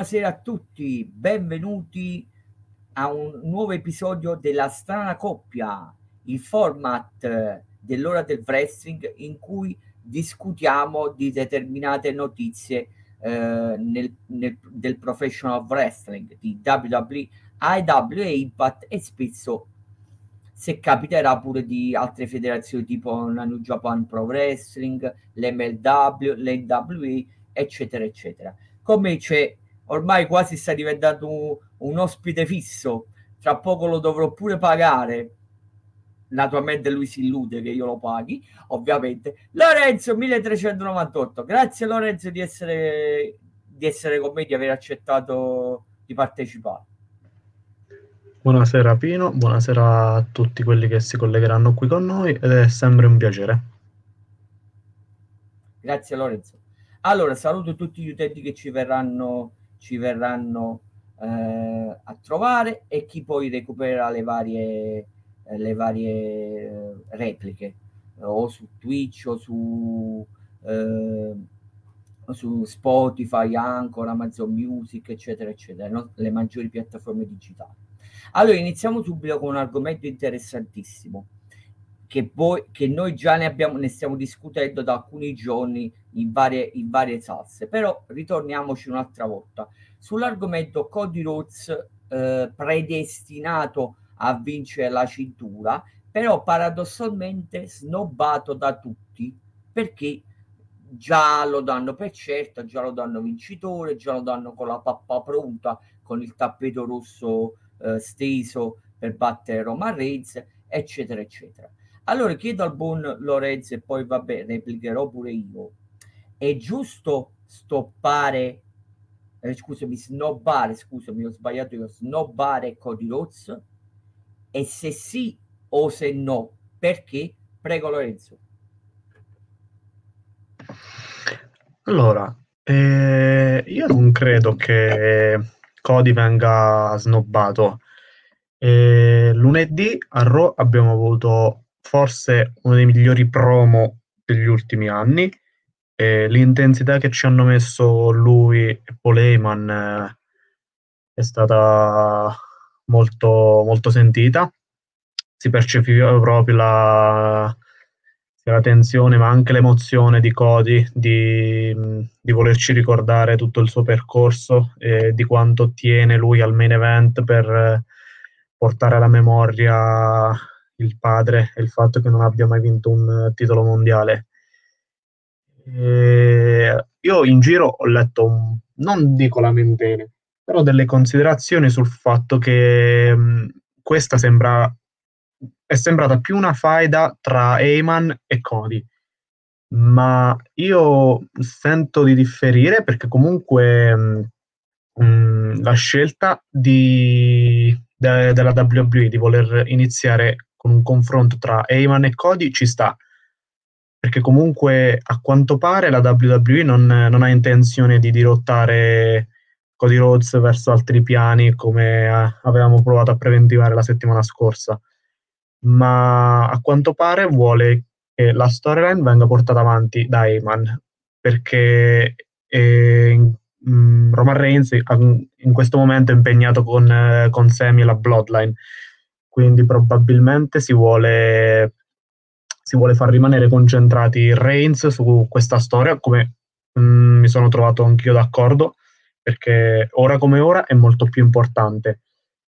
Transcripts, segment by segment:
Buonasera a tutti, benvenuti a un nuovo episodio della Strana Coppia, il format dell'ora del wrestling in cui discutiamo di determinate notizie eh, nel, nel, del professional wrestling di WWE, IW e Impact e spesso se capiterà pure di altre federazioni tipo la New Japan Pro Wrestling, l'MLW, l'NWE, eccetera, eccetera. Come c'è ormai quasi sta diventando un, un ospite fisso, tra poco lo dovrò pure pagare naturalmente lui si illude che io lo paghi, ovviamente. Lorenzo 1398, grazie Lorenzo di essere, di essere con me, di aver accettato di partecipare. Buonasera Pino, buonasera a tutti quelli che si collegheranno qui con noi ed è sempre un piacere. Grazie Lorenzo. Allora, saluto tutti gli utenti che ci verranno ci verranno eh, a trovare e chi poi recupererà le varie, eh, le varie eh, repliche o su Twitch o su, eh, su Spotify, Anchor, Amazon Music, eccetera, eccetera, no? le maggiori piattaforme digitali. Allora, iniziamo subito con un argomento interessantissimo che, poi, che noi già ne, abbiamo, ne stiamo discutendo da alcuni giorni in varie, in varie salse, però ritorniamoci un'altra volta sull'argomento Cody Rhodes eh, predestinato a vincere la cintura, però paradossalmente snobbato da tutti perché già lo danno per certo, già lo danno vincitore, già lo danno con la pappa pronta, con il tappeto rosso eh, steso per battere Roman Reigns, eccetera, eccetera. Allora chiedo al buon Lorenzo e poi vabbè, replicherò pure io. È giusto stoppare, eh, scusami, snobbare, scusami, ho sbagliato io, snobbare Cody Rhodes? E se sì o se no, perché? Prego Lorenzo. Allora, eh, io non credo che Cody venga snobbato. Eh, lunedì a Raw abbiamo avuto forse uno dei migliori promo degli ultimi anni. E l'intensità che ci hanno messo lui e Paul Heyman eh, è stata molto, molto sentita. Si percepiva proprio la, la tensione, ma anche l'emozione di Cody di, di, volerci ricordare tutto il suo percorso e di quanto tiene lui al main event per portare alla memoria il padre e il fatto che non abbia mai vinto un eh, titolo mondiale. E io in giro ho letto, non dico lamentele, però delle considerazioni sul fatto che mh, questa sembra, è sembrata più una faida tra Eyman e Cody. Ma io sento di differire perché comunque mh, la scelta di, de, della WWE di voler iniziare con un confronto tra Heyman e Cody ci sta. Perché comunque a quanto pare la WWE non, non ha intenzione di dirottare Cody Rhodes verso altri piani come eh, avevamo provato a preventivare la settimana scorsa. Ma a quanto pare vuole che la storyline venga portata avanti da Heyman perché eh, Roman Reigns in questo momento è impegnato con, eh, con e la Bloodline quindi probabilmente si vuole, si vuole far rimanere concentrati Reigns su questa storia, come mh, mm, mi sono trovato anch'io d'accordo, perché ora come ora è molto più importante.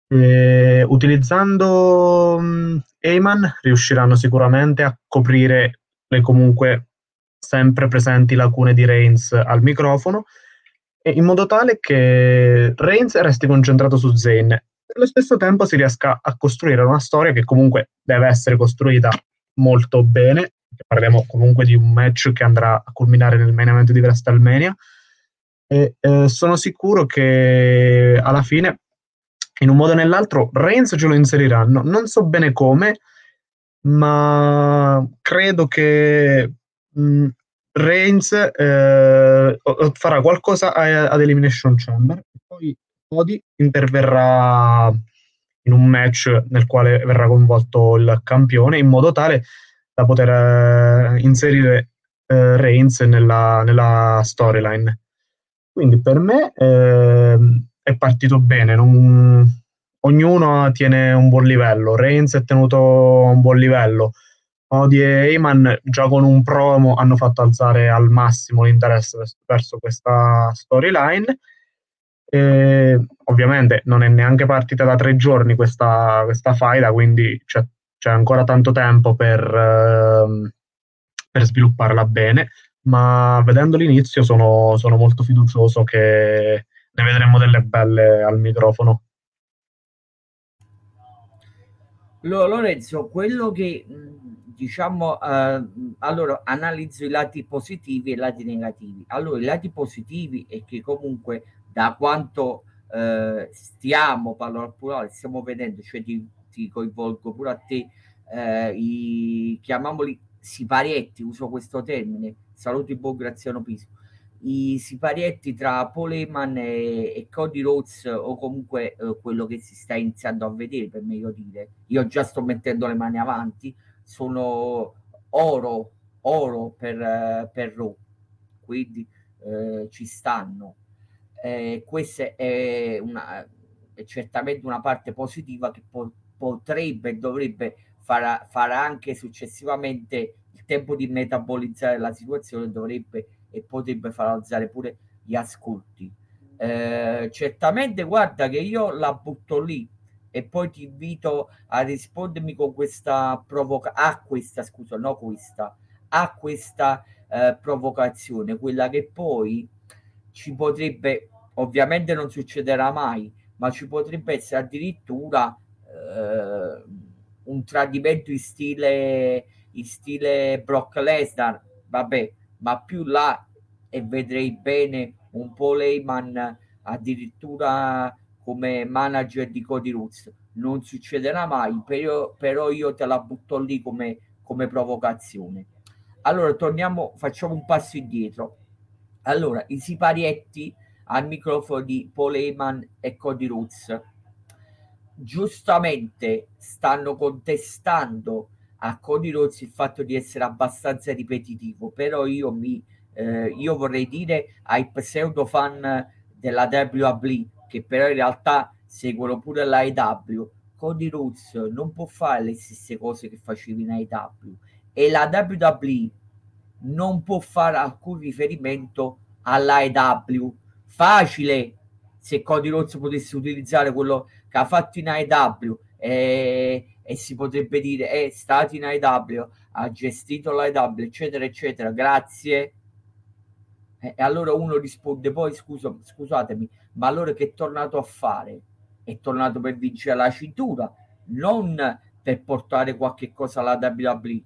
E, utilizzando mh, mm, Eyman riusciranno sicuramente a coprire le comunque sempre presenti lacune di Reigns al microfono in modo tale che Reigns resti concentrato su Zane allo stesso tempo si riesca a costruire una storia che comunque deve essere costruita molto bene. Parliamo comunque di un match che andrà a culminare nel main event di WrestleMania. E eh, sono sicuro che alla fine, in un modo o nell'altro, Reigns ce lo inseriranno. Non so bene come, ma credo che mh, mm, Reigns eh, farà qualcosa ad Elimination Chamber. Poi Cody interverrà in un match nel quale verrà coinvolto il campione in modo tale da poter eh, inserire eh, Reigns nella, nella storyline. Quindi per me eh, è partito bene, non, ognuno tiene un buon livello, Reigns è tenuto a un buon livello, Odi e Heyman già con un promo hanno fatto alzare al massimo l'interesse verso questa storyline. E, ovviamente non è neanche partita da tre giorni questa, questa faida, quindi c'è, c'è, ancora tanto tempo per, uh, per, svilupparla bene, ma vedendo l'inizio sono, sono molto fiducioso che ne vedremo delle belle al microfono. Lorenzo, quello che diciamo eh, allora analizzo i lati positivi e i lati negativi. Allora, i lati positivi è che comunque da quanto eh, stiamo, parlo al plurale, stiamo vedendo, cioè ti, ti coinvolgo pure a te, eh, i chiamiamoli siparietti, uso questo termine, saluti buon Graziano Piso i siparietti tra Paul Heyman e, e Cody Rhodes o comunque eh, quello che si sta iniziando a vedere per meglio dire. Io già sto mettendo le mani avanti sono oro oro per, eh, per Raw quindi eh, ci stanno eh, questa è, una, è certamente una parte positiva che po- potrebbe e dovrebbe far, far anche successivamente il tempo di metabolizzare la situazione dovrebbe e potrebbe far alzare pure gli ascolti. Eh, certamente guarda che io la butto lì e poi ti invito a rispondermi con questa provocazione, a questa scusa, no questa, a questa eh, provocazione, quella che poi ci potrebbe, ovviamente non succederà mai, ma ci potrebbe essere addirittura eh, un tradimento in stile, in stile Brock Lesnar, vabbè, ma più là e vedrei bene un po' Lehman addirittura come manager di Cody Roots. Non succederà mai, però, però io te la butto lì come, come provocazione. Allora, torniamo, facciamo un passo indietro. Allora, i siparietti al microfono di Paul Heyman e Cody Roots giustamente stanno contestando a Cody Rhodes il fatto di essere abbastanza ripetitivo, però io, mi, eh, io vorrei dire ai pseudo fan della WWE che però in realtà seguono pure l'AEW, Cody Rhodes non può fare le stesse cose che facevi in AEW e la WWE non può fare alcun riferimento all'AEW. Facile se Cody Rhodes potesse utilizzare quello che ha fatto in AEW e e si potrebbe dire è stato in IW, ha gestito l'IW, eccetera, eccetera, grazie. E allora uno risponde poi, scusa, scusatemi, ma allora che è tornato a fare? È tornato per vincere la cintura, non per portare qualche cosa alla WWE.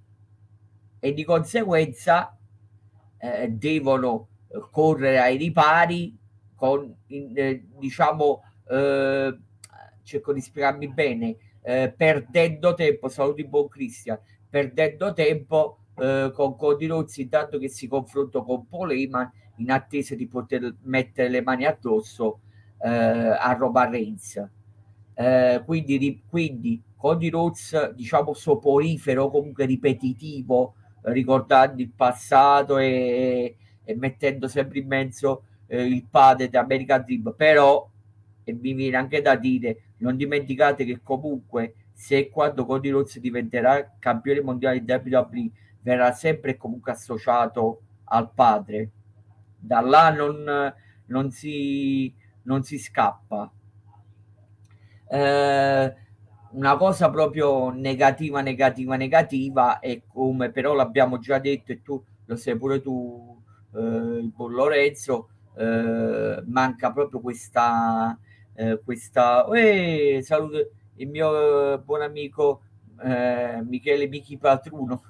E di conseguenza eh, devono correre ai ripari con, in, eh, diciamo, eh, cerco di spiegarmi bene, eh, perdendo tempo, saluti buon Cristian, perdendo tempo eh, con Cody Rhodes intanto che si confronta con Paul Heyman in attesa di poter mettere le mani addosso eh, a Roman Reigns. Eh, quindi, quindi Cody Rhodes diciamo soporifero comunque ripetitivo ricordando il passato e, e mettendo sempre in mezzo eh, il padre di American Dream però e mi viene anche da dire non dimenticate che comunque se e quando Cody Rhodes diventerà campione mondiale di WWE verrà sempre comunque associato al padre. Da là non, non, si, non si scappa. Eh, una cosa proprio negativa negativa negativa è come però l'abbiamo già detto e tu lo sai pure tu eh, Lorenzo eh, manca proprio questa eh, questa eh, saluto il mio eh, buon amico eh, Michele Michi Patruno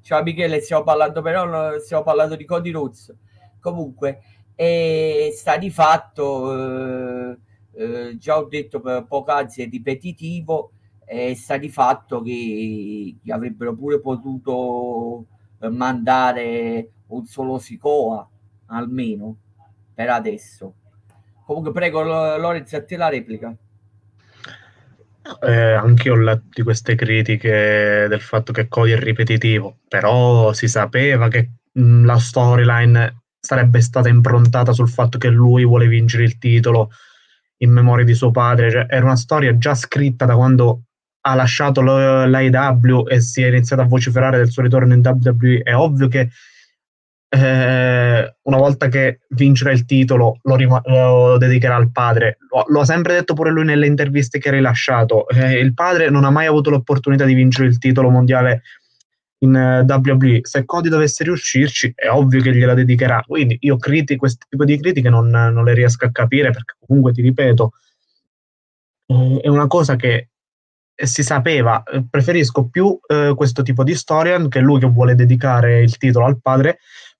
ciao Michele stiamo parlando però stiamo parlando di Cody Rhodes. Comunque sta di fatto già ho detto poc'anzi è ripetitivo sta di fatto che, che avrebbero pure potuto mandare un solo Sicoa almeno per adesso Comunque prego Lorenzo a te la replica. Eh, anche io ho letto di queste critiche del fatto che Cody è ripetitivo, però si sapeva che mh, la storyline sarebbe stata improntata sul fatto che lui vuole vincere il titolo in memoria di suo padre, cioè, era una storia già scritta da quando ha lasciato l'AEW e si è iniziato a vociferare del suo ritorno in WWE. È ovvio che eh, una volta che vincerà il titolo lo, rim- lo dedicherà al padre. Lo, lo, ha sempre detto pure lui nelle interviste che ha rilasciato. Eh, il padre non ha mai avuto l'opportunità di vincere il titolo mondiale in eh, WWE. Se Cody dovesse riuscirci, è ovvio che gliela dedicherà. Quindi io criti- questo tipo di critiche non, non, le riesco a capire perché comunque ti ripeto, eh, è una cosa che si sapeva. Preferisco più eh, questo tipo di storia che lui che vuole dedicare il titolo al padre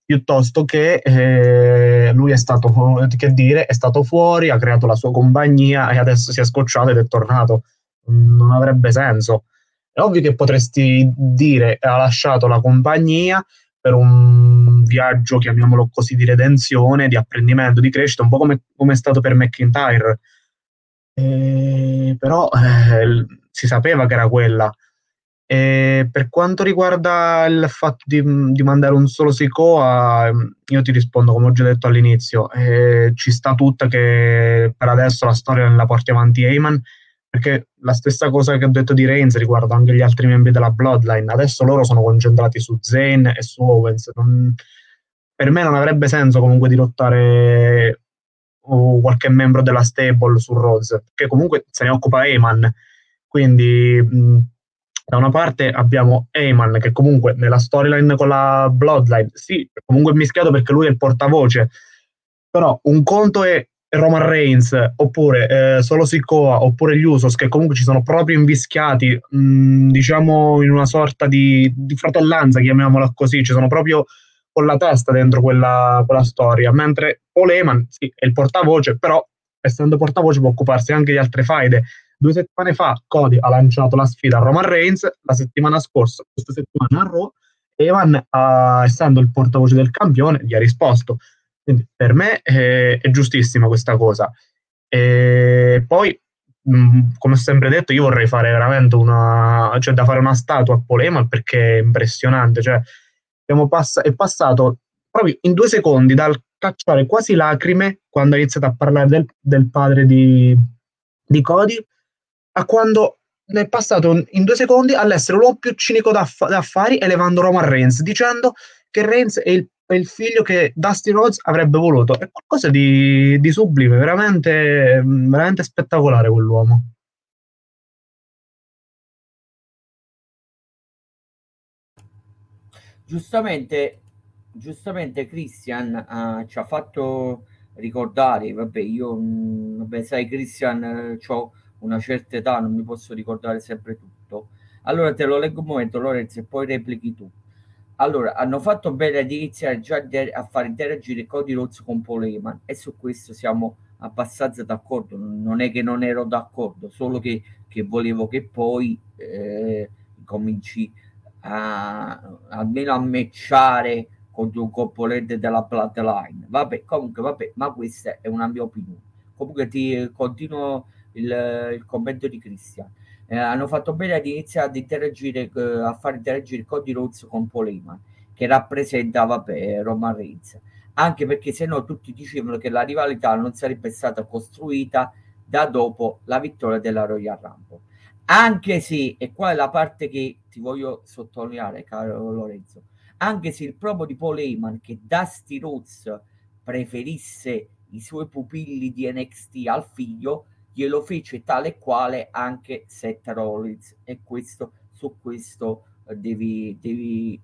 piuttosto che eh, lui è stato, che dire, è stato fuori, ha creato la sua compagnia e adesso si è scocciato ed è tornato. Non avrebbe senso. È ovvio che potresti dire ha lasciato la compagnia per un viaggio, chiamiamolo così, di redenzione, di apprendimento, di crescita, un po' come, come è stato per McIntyre. Eh, però eh, si sapeva che era quella. E per quanto riguarda il fatto di, di mandare un solo Sikoa, io ti rispondo come ho già detto all'inizio, eh, ci sta tutta che per adesso la storia la porti avanti Eyman, perché la stessa cosa che ho detto di Reigns riguarda anche gli altri membri della Bloodline, adesso loro sono concentrati su Zane e su Owens, non, per me non avrebbe senso comunque di lottare qualche membro della stable su Rhodes, perché comunque se ne occupa Eyman, quindi... Mh, da una parte abbiamo Eyman che comunque nella storyline con la Bloodline, sì, comunque è mischiato perché lui è il portavoce, però un conto è Roman Reigns oppure eh, solo Sikoa oppure gli Usos che comunque ci sono proprio invischiati mh, diciamo in una sorta di, di, fratellanza chiamiamola così ci sono proprio con la testa dentro quella, quella storia mentre Paul Heyman sì, è il portavoce però essendo portavoce può occuparsi anche di altre faide Due settimane fa Cody ha lanciato la sfida a Roman Reigns, la settimana scorsa, questa settimana a Raw, Evan, uh, essendo il portavoce del campione, gli ha risposto. Quindi per me eh, è giustissima questa cosa. E poi, mh, mm, come ho sempre detto, io vorrei fare veramente una, cioè da fare una statua a Polema perché è impressionante. Cioè, pass- è passato proprio in due secondi dal cacciare quasi lacrime quando ha iniziato a parlare del, del padre di, di Cody a quando è passato in due secondi all'essere l'uomo più cinico d'affari elevando Roman Reigns, dicendo che Reigns è il, è il figlio che Dusty Rhodes avrebbe voluto. È qualcosa di, di sublime, veramente, veramente spettacolare quell'uomo. Giustamente, giustamente Christian uh, ci ha fatto ricordare, vabbè, io, mh, vabbè, sai Christian, uh, ho una certa età, non mi posso ricordare sempre tutto. Allora te lo leggo un momento, Lorenzo, e poi replichi tu. Allora, hanno fatto bene ad iniziare già a fare interagire Cody Rhodes con Paul Heyman e su questo siamo abbastanza d'accordo. Non è che non ero d'accordo, solo che, che volevo che poi eh, cominci a, almeno a matchare con un componente della Bloodline. Vabbè, comunque, vabbè, ma questa è una mia opinione. Comunque ti continuo il, il commento di Christian. Eh, hanno fatto bene ad iniziare ad interagire, eh, a far interagire Cody Rhodes con Paul Heyman, che rappresenta, vabbè, Roman Reigns. Anche perché se no tutti dicevano che la rivalità non sarebbe stata costruita da dopo la vittoria della Royal Rumble. Anche se, e qua è la parte che ti voglio sottolineare, caro Lorenzo, anche se il promo di Paul Heyman che Dusty Rhodes preferisse i suoi pupilli di NXT al figlio, glielo fece tale e quale anche Seth Rollins. E questo su questo eh, devi, devi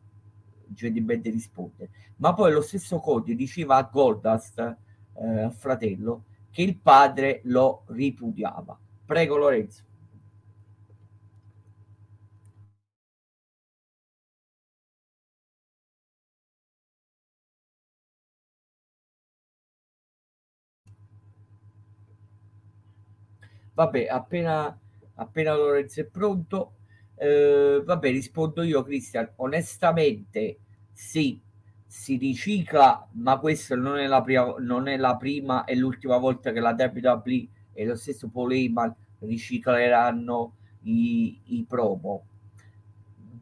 gentilmente rispondere. Ma poi lo stesso Cody diceva a Goldust eh, fratello che il padre lo ripudiava. Prego Lorenzo Vabbè, appena, appena Lorenzo è pronto, eh, vabbè, rispondo io, Cristian. Onestamente, sì, si ricicla, ma questa non è la prima, non è la prima e l'ultima volta che la WWE e lo stesso Paul Heyman ricicleranno i, i promo.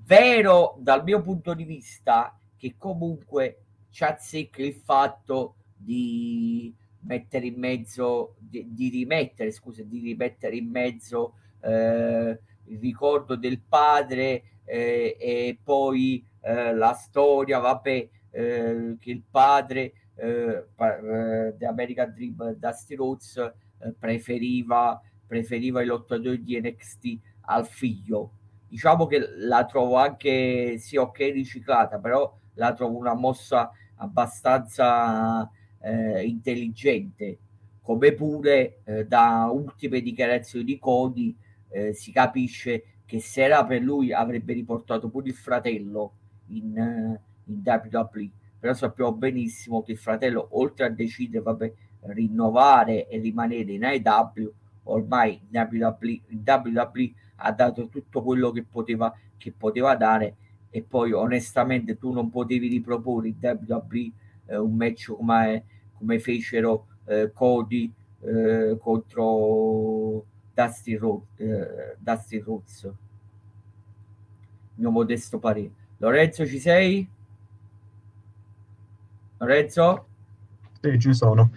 Vero dal mio punto di vista che comunque ci azzecca il fatto di mettere in mezzo, di, di rimettere, scusa, di rimettere in mezzo eh, il ricordo del padre eh, e poi eh, la storia, vabbè, eh, che il padre eh, eh, di American Dream, Dusty Rhodes, eh, preferiva, preferiva i lottatori di NXT al figlio. Diciamo che la trovo anche, sì, ok, riciclata, però la trovo una mossa abbastanza eh, intelligente, come pure eh, da ultime dichiarazioni di Cody eh, si capisce che se era per lui avrebbe riportato pure il fratello in, eh, in WWE, però sappiamo benissimo che il fratello oltre a decidere vabbè, rinnovare e rimanere in AEW, ormai in WWE, in WWE ha dato tutto quello che poteva, che poteva dare e poi onestamente tu non potevi riproporre in WWE eh, un match come, come fecero eh, Cody eh, contro Dusty, Ro- eh, Dusty Rhodes mio modesto parere Lorenzo ci sei? Lorenzo? Sì, ci sono.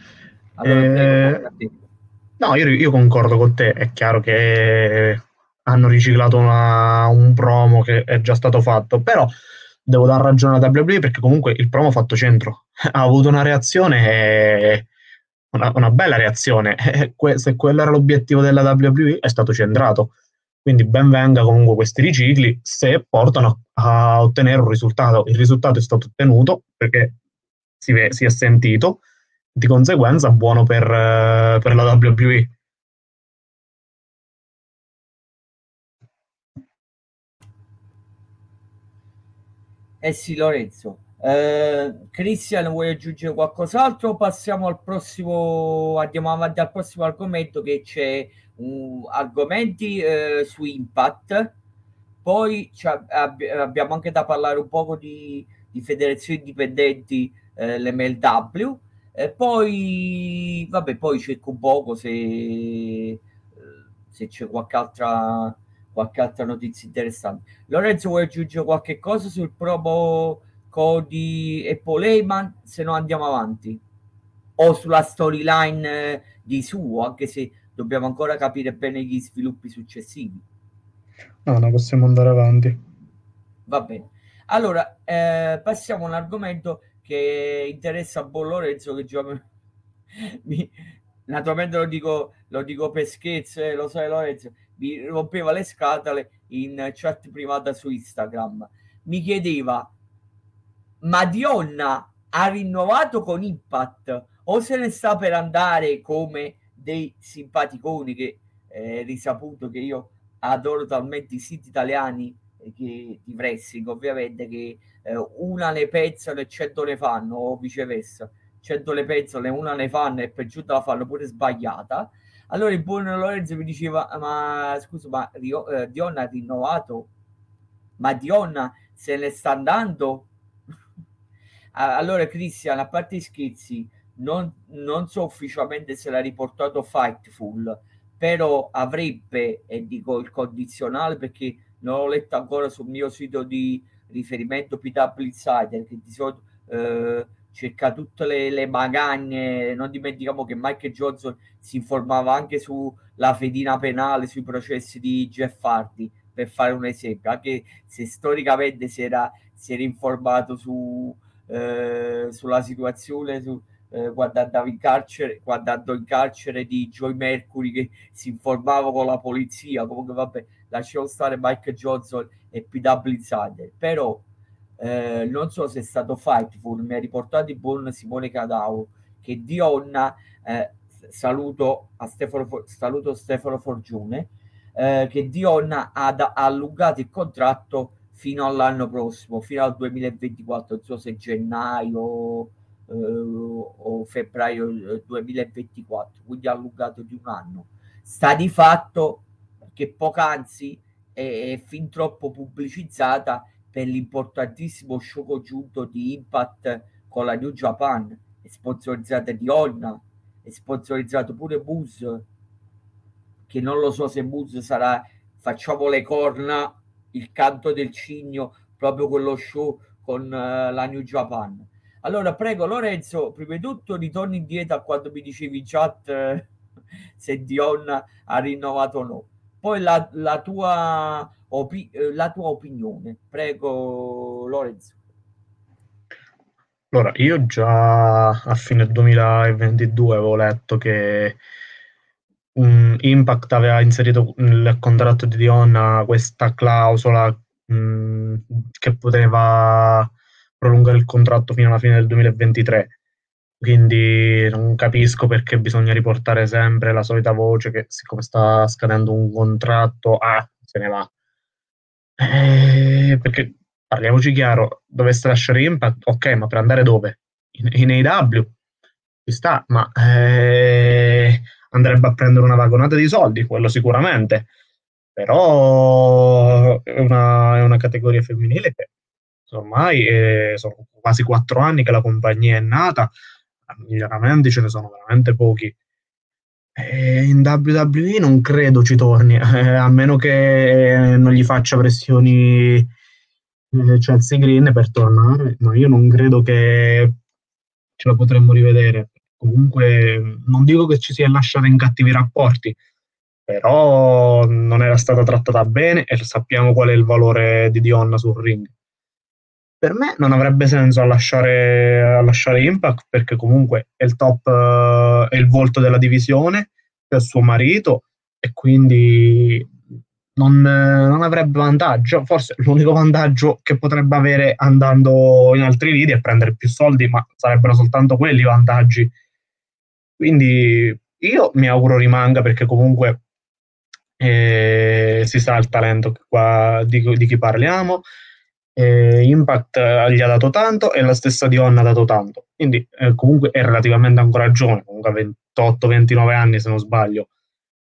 Allora, eh, no, io, io, concordo con te, è chiaro che hanno riciclato una, un promo che è già stato fatto, però devo dar ragione alla WWE perché comunque il promo fatto centro ha avuto una reazione, una, una bella reazione, se quello era l'obiettivo della WWE è stato centrato. Quindi ben venga comunque questi ricicli se portano a ottenere un risultato. Il risultato è stato ottenuto perché si, si è sentito, di conseguenza buono per, per la WWE. Eh sì, Lorenzo. Eh, Cristian, vuoi aggiungere qualcos'altro? Passiamo al prossimo, andiamo avanti al prossimo argomento che c'è um, argomenti eh, su Impact. Poi ab- abbiamo anche da parlare un po' di, di federazioni indipendenti, eh, l'MLW. E poi, vabbè, poi cerco un poco se, se c'è qualche altra qualche altra notizia interessante. Lorenzo, vuoi aggiungere qualche cosa sul promo Cody e Poleman? Se no andiamo avanti. O sulla storyline eh, di suo, anche se dobbiamo ancora capire bene gli sviluppi successivi. No, no, possiamo andare avanti. Va bene. Allora, eh, passiamo a un argomento che interessa a Bon Lorenzo, che già mi, naturalmente lo dico, lo dico per scherzo, eh, lo sai Lorenzo, mi rompeva le scatole in chat privata su Instagram. Mi chiedeva, ma Dionna ha rinnovato con Impact o se ne sta per andare come dei simpaticoni che eh, risaputo che io adoro talmente i siti italiani eh, che, di wrestling ovviamente che eh, una ne pensano e cento ne fanno o viceversa. Cento le pezzole una ne fanno e per giunta la fanno pure sbagliata. Allora il buon Lorenzo mi diceva ma scusa ma Rio, eh, Dionna ha rinnovato? Ma Dionna se ne sta andando allora Cristian a parte i scherzi non, non so ufficialmente se l'ha riportato Fightful, però avrebbe, e dico il condizionale perché non l'ho letto ancora sul mio sito di riferimento PW Insider, che di solito eh, cerca tutte le, le, magagne. Non dimentichiamo che Mike Johnson si informava anche sulla fedina penale, sui processi di Jeff Hardy, per fare un esempio, anche se storicamente si era, si era informato su, eh, sulla situazione. Su, eh, quando andavo in carcere, quando andò in carcere di Joy Mercury che si informava con la polizia. Comunque, vabbè, lasciamo stare Mike Johnson e PW Insider. Però eh, non so se è stato Fightful, mi ha riportato il buon Simone Cadao che Dionna, eh, saluto, a Stefano, saluto Stefano Forgione, eh, che Dionna ha, allungato il contratto fino all'anno prossimo, fino al 2024, non so se gennaio eh, o febbraio 2024, eh, quindi allungato di un anno. Sta di fatto che poc'anzi è, è fin troppo pubblicizzata per l'importantissimo show congiunto di Impact con la New Japan, è sponsorizzata di Onna, è sponsorizzato pure Buzz, che non lo so se Buzz sarà facciamo le corna, il canto del cigno, proprio quello show con uh, la New Japan Allora, prego Lorenzo, prima di tutto ritorni indietro a quando mi dicevi in chat eh, se Dion ha rinnovato o no. Poi la, la, tua, opi- eh, la tua opinione, prego Lorenzo. Allora, io già a fine 2022 avevo letto che um, Impact aveva inserito nel contratto di Dion questa clausola um, che poteva prolungare il contratto fino alla fine del 2023. Quindi non capisco perché bisogna riportare sempre la solita voce che siccome sta scadendo un contratto, ah, se ne va. Eh, perché parliamoci chiaro, dovesse lasciare Impact, ok, ma per andare dove? In, in AW ci sta, ma eh, andrebbe a prendere una vagonata di soldi, quello sicuramente. Però è una, è una categoria femminile che ormai eh, sono quasi quattro anni che la compagnia è nata, miglioramenti ce ne sono veramente pochi. E in WWE non credo ci torni, eh, a meno che non gli faccia pressioni eh, Chelsea Green per tornare, ma io non credo che ce la potremmo rivedere. Comunque non dico che ci sia lasciata in cattivi rapporti, però non era stata trattata bene e sappiamo qual è il valore di Dionna sul ring per me non avrebbe senso a lasciare, a lasciare Impact perché comunque è il top, uh, è il volto della divisione, è suo marito e quindi non, non, avrebbe vantaggio. Forse l'unico vantaggio che potrebbe avere andando in altri lidi è prendere più soldi, ma sarebbero soltanto quelli i vantaggi. Quindi io mi auguro rimanga perché comunque eh, si sa il talento qua, di, di chi parliamo eh, Impact eh, gli ha dato tanto e la stessa Dion ha dato tanto. Quindi eh, comunque è relativamente ancora giovane, comunque 28-29 anni se non sbaglio.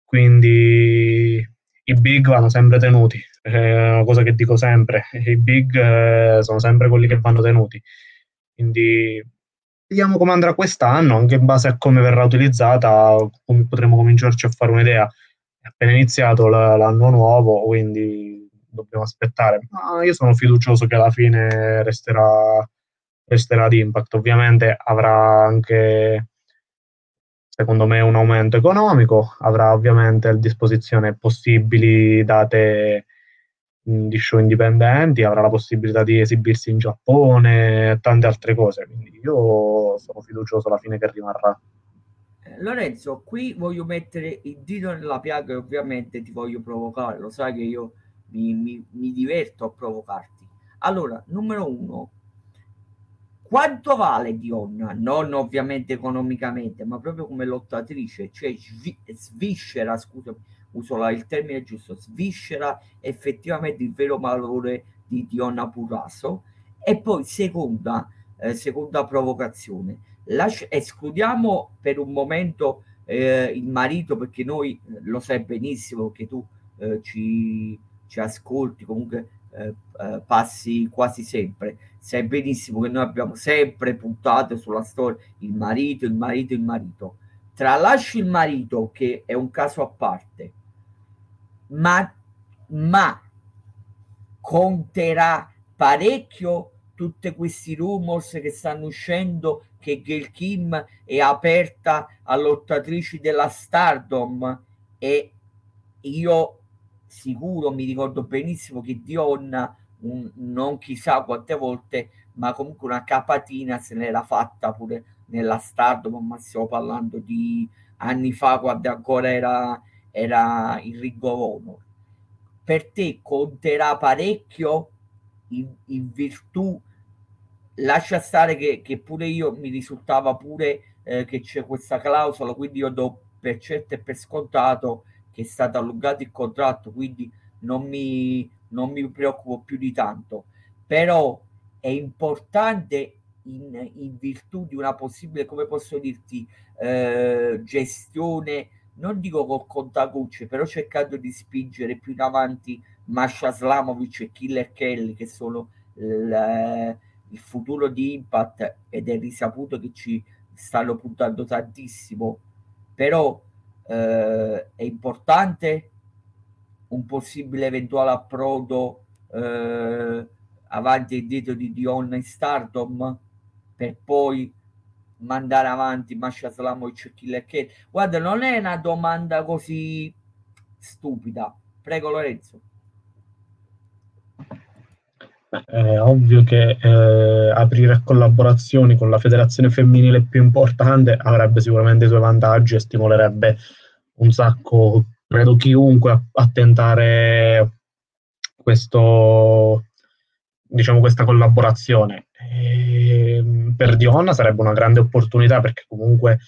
Quindi i big vanno sempre tenuti, è una cosa che dico sempre, i big eh, sono sempre quelli che vanno tenuti. Quindi vediamo come andrà quest'anno, anche in base a come verrà utilizzata, come potremo cominciarci a fare un'idea. È appena iniziato l'anno nuovo, quindi dobbiamo aspettare. Ma io sono fiducioso che alla fine resterà, resterà ad Impact. Ovviamente avrà anche, secondo me, un aumento economico, avrà ovviamente a disposizione possibili date di show indipendenti, avrà la possibilità di esibirsi in Giappone e tante altre cose. Quindi io sono fiducioso alla fine che rimarrà. Eh, Lorenzo, qui voglio mettere il dito nella piaga e ovviamente ti voglio provocare, lo sai che io mi, mi, mi diverto a provocarti. Allora, numero uno, quanto vale Dionna? Non ovviamente economicamente, ma proprio come lottatrice, cioè sviscera, scusa, uso il termine giusto, sviscera effettivamente il vero valore di Dionna Puraso. E poi seconda, eh, seconda provocazione, Lascia, escludiamo per un momento eh, il marito perché noi eh, lo sai benissimo che tu eh, ci ci ascolti, comunque eh, eh, passi quasi sempre. Sai benissimo che noi abbiamo sempre puntato sulla storia il marito, il marito, il marito. Tralasci il marito, che è un caso a parte, ma, ma conterà parecchio tutti questi rumors che stanno uscendo che Gail Kim è aperta a lottatrici della Stardom. E io sicuro mi ricordo benissimo che Dion un, non chissà quante volte ma comunque una capatina se n'era fatta pure nella Stardom ma stiamo parlando di anni fa quando ancora era, era il Ring of per te conterà parecchio in, in virtù lascia stare che, che, pure io mi risultava pure eh, che c'è questa clausola quindi io do per certo e per scontato che è stato allungato il contratto, quindi non mi, non mi preoccupo più di tanto. Però è importante in, in virtù di una possibile, come posso dirti, eh, gestione, non dico col contacucce, però cercando di spingere più in avanti Masha Slamovic e Killer Kelly, che sono il, il futuro di Impact ed è risaputo che ci stanno puntando tantissimo. Però eh, è importante un possibile eventuale approdo eh, avanti e dietro di Dion in Stardom? per poi mandare avanti Masha Slamovic e Killer? Guarda, non è una domanda così stupida. Prego Lorenzo. È ovvio che eh, aprire collaborazioni con la federazione femminile più importante avrebbe sicuramente i suoi vantaggi e stimolerebbe un sacco, credo, chiunque a, a tentare questo, diciamo, questa collaborazione. E, ehm, per Dionna sarebbe una grande opportunità perché comunque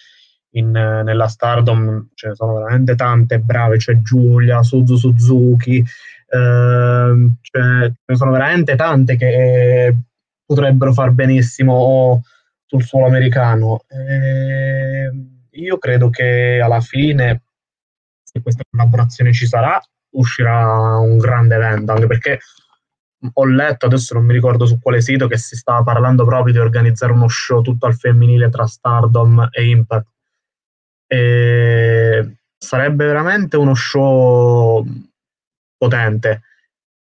in, nella Stardom ce ne sono veramente tante brave, c'è Giulia, Suzu Suzuki, eh, ce ne sono veramente tante che potrebbero far benissimo sul suolo americano. Eh, io credo che alla fine, se questa collaborazione ci sarà, uscirà un grande evento, anche perché ho letto, adesso non mi ricordo su quale sito, che si stava parlando proprio di organizzare uno show tutto al femminile tra Stardom e Impact. E sarebbe veramente uno show potente.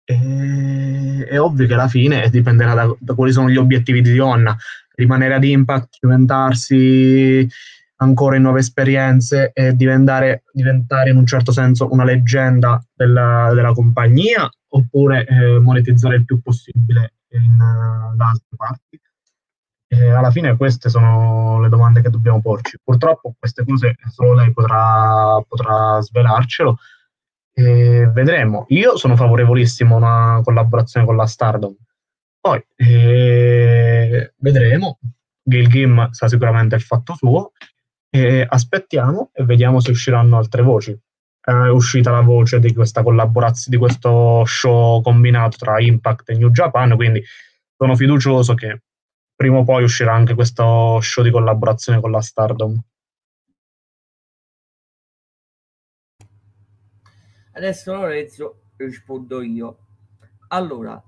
E, è ovvio che alla fine dipenderà da, da, quali sono gli obiettivi di Dionna. Rimanere ad Impact, cimentarsi ancora in nuove esperienze e diventare, diventare in un certo senso una leggenda della, della compagnia oppure eh, monetizzare il più possibile in, uh, da altre parti. E alla fine queste sono le domande che dobbiamo porci. Purtroppo queste cose solo lei potrà, potrà svelarcelo e vedremo. Io sono favorevolissimo a una collaborazione con la Stardom. Poi eh, vedremo. Gail Gim sa sicuramente il fatto suo. E aspettiamo e vediamo se usciranno altre voci. È uscita la voce di questa collaborazione, di questo show combinato tra Impact e New Japan, quindi sono fiducioso che prima o poi uscirà anche questo show di collaborazione con la Stardom. Adesso Lorenzo rispondo io. Allora,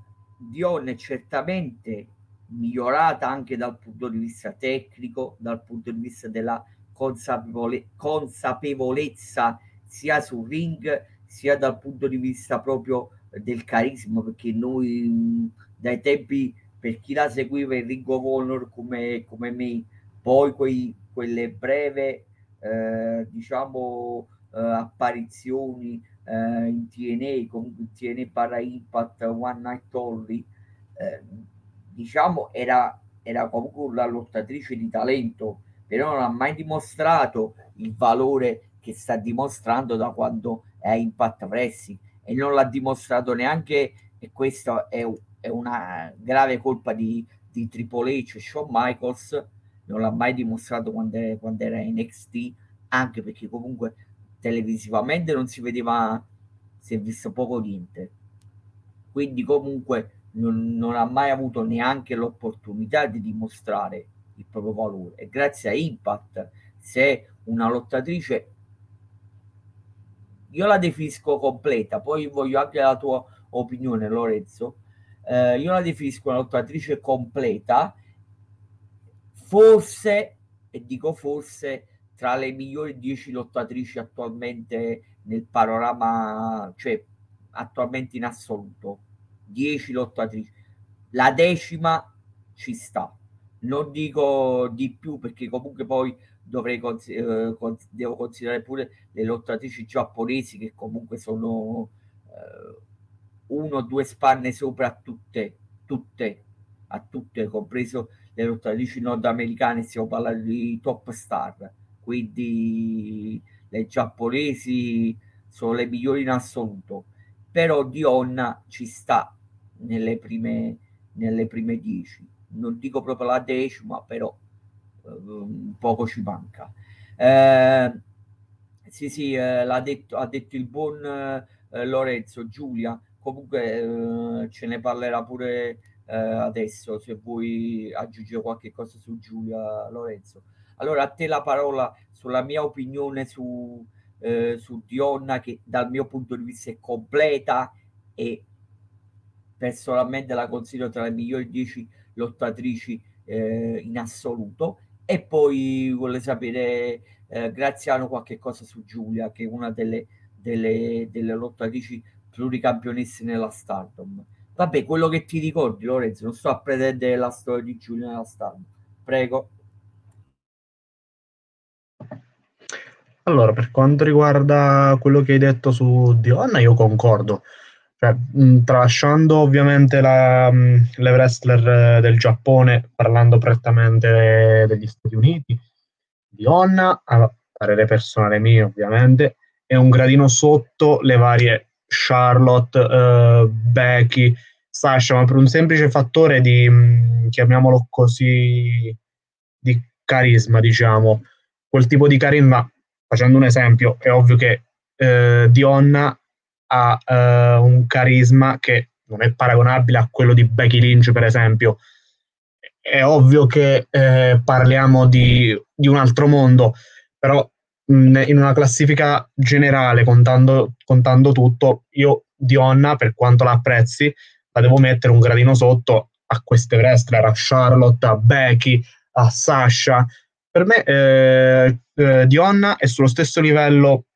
Dion è certamente migliorata anche dal punto di vista tecnico, dal punto di vista della consapevole- consapevolezza sia sul ring sia dal punto di vista proprio del carisma, perché noi dai tempi per chi la seguiva in Ring of Honor come, come me, poi quei, quelle breve eh, diciamo eh, apparizioni eh, in TNA, in TNA barra Impact One Night Only, eh, diciamo era, era comunque una lottatrice di talento, però non ha mai dimostrato il valore che sta dimostrando da quando è Impact Wrestling e non l'ha dimostrato neanche e questa è, è una grave colpa di, di Triple H Shawn Michaels non l'ha mai dimostrato quando, è, quando era in NXT anche perché comunque televisivamente non si vedeva, si è visto poco niente. Quindi comunque non, non ha mai avuto neanche l'opportunità di dimostrare il proprio valore. E grazie a Impact, se una lottatrice, io la definisco completa, poi voglio anche la tua opinione Lorenzo, eh, io la definisco una lottatrice completa, forse, e dico forse, tra le migliori 10 lottatrici attualmente nel panorama, cioè attualmente in assoluto. 10 lottatrici. La decima ci sta. Non dico di più perché comunque poi dovrei cons- eh, cons- devo considerare pure le lottatrici giapponesi che comunque sono eh, uno o due spanne sopra a tutte, tutte, a tutte, compreso le lottatrici nordamericane, stiamo parlando di top star quindi le giapponesi sono le migliori in assoluto, però Dionna ci sta nelle prime, nelle prime dieci, non dico proprio la decima, però poco ci manca. Eh, sì, sì, eh, detto, ha detto il buon eh, Lorenzo, Giulia, comunque eh, ce ne parlerà pure eh, adesso se vuoi aggiungere qualche cosa su Giulia Lorenzo. Allora a te la parola sulla mia opinione su, eh, su Dionna che dal mio punto di vista è completa e personalmente la considero tra le migliori 10 lottatrici in assoluto e poi vuole sapere eh, Graziano qualche cosa su Giulia che è una delle, delle, delle lottatrici pluricampionesse nella Stardom vabbè quello che ti ricordi Lorenzo non sto a pretendere la storia di Giulia nella Stardom Prego. Allora, per quanto riguarda quello che hai detto su Dionna, io concordo. Cioè, mh, tralasciando ovviamente la, mh, le wrestler del Giappone, parlando prettamente degli Stati Uniti, Dionna, a parere personale mio ovviamente, è un gradino sotto le varie Charlotte, uh, Becky, Sasha, ma per un semplice fattore di, mh, chiamiamolo così, di carisma, diciamo. Quel tipo di carisma, facendo un esempio, è ovvio che eh, Dionna ha eh, un carisma che non è paragonabile a quello di Becky Lynch, per esempio. È ovvio che eh, parliamo di, di, un altro mondo, però mh, in una classifica generale, contando, contando tutto, io Dionna, per quanto la apprezzi, la devo mettere un gradino sotto a queste wrestler, a Charlotte, a Becky, a Sasha. Per me eh, eh, Dionna è sullo stesso livello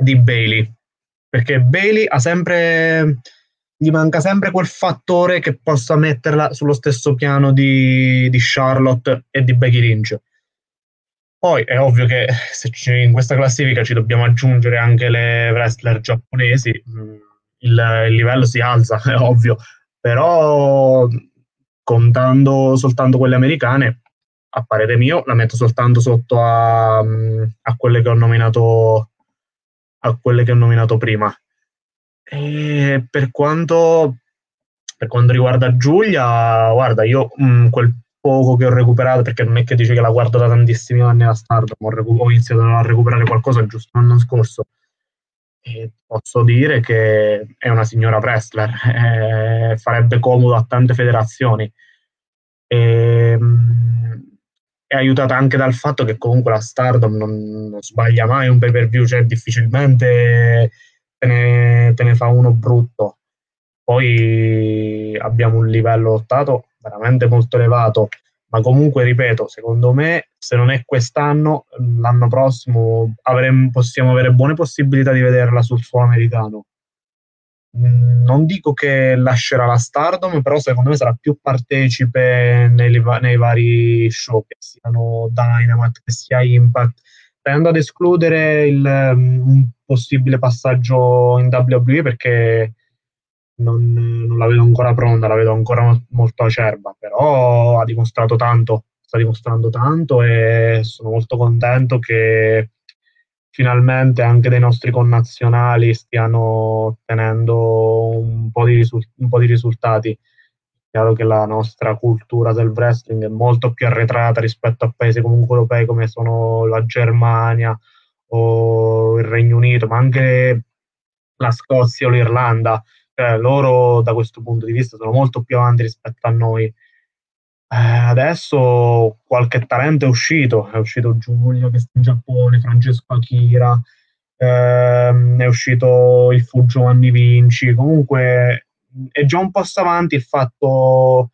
di Bailey, perché Bailey ha sempre gli manca sempre quel fattore che possa metterla sullo stesso piano di, di Charlotte e di Becky Lynch. Poi è ovvio che ci, in questa classifica ci dobbiamo aggiungere anche le wrestler giapponesi, mm, il, il livello si alza, è ovvio, però contando soltanto quelle americane, a parere mio, la metto soltanto sotto a, a quelle che ho nominato a quelle che ho nominato prima. E per quanto, per quanto riguarda Giulia, guarda, io mh, quel poco che ho recuperato, perché non è che dice che la guardo da tantissimi anni la Stardom, ho, recu- ho iniziato a recuperare qualcosa giusto l'anno scorso. E posso dire che è una signora wrestler, eh, farebbe comodo a tante federazioni. E, mh, è aiutata anche dal fatto che comunque la Stardom non, non sbaglia mai un pay per view, cioè difficilmente te ne, te ne, fa uno brutto. Poi abbiamo un livello lottato veramente molto elevato, ma comunque ripeto, secondo me se non è quest'anno, l'anno prossimo avremo, possiamo avere buone possibilità di vederla sul suo americano. Mm, non dico che lascerà la Stardom, però secondo me sarà più partecipe nei, nei vari show, che siano Dynamite, che sia Impact, tendo ad escludere il, um, un possibile passaggio in WWE perché non, non, la vedo ancora pronta, la vedo ancora molto acerba, però ha dimostrato tanto, sta dimostrando tanto e sono molto contento che finalmente anche dei nostri connazionali stiano ottenendo un po' di, risul- un po di risultati. Chiaro che la nostra cultura del wrestling è molto più arretrata rispetto a paesi comunque europei come sono la Germania o il Regno Unito, ma anche la Scozia o l'Irlanda. Cioè, loro da questo punto di vista sono molto più avanti rispetto a noi. Eh, adesso qualche talento è uscito, è uscito Giulio che sta in Giappone, Francesco Akira, ehm, è uscito il Fu Giovanni Vinci, comunque è già un passo avanti il fatto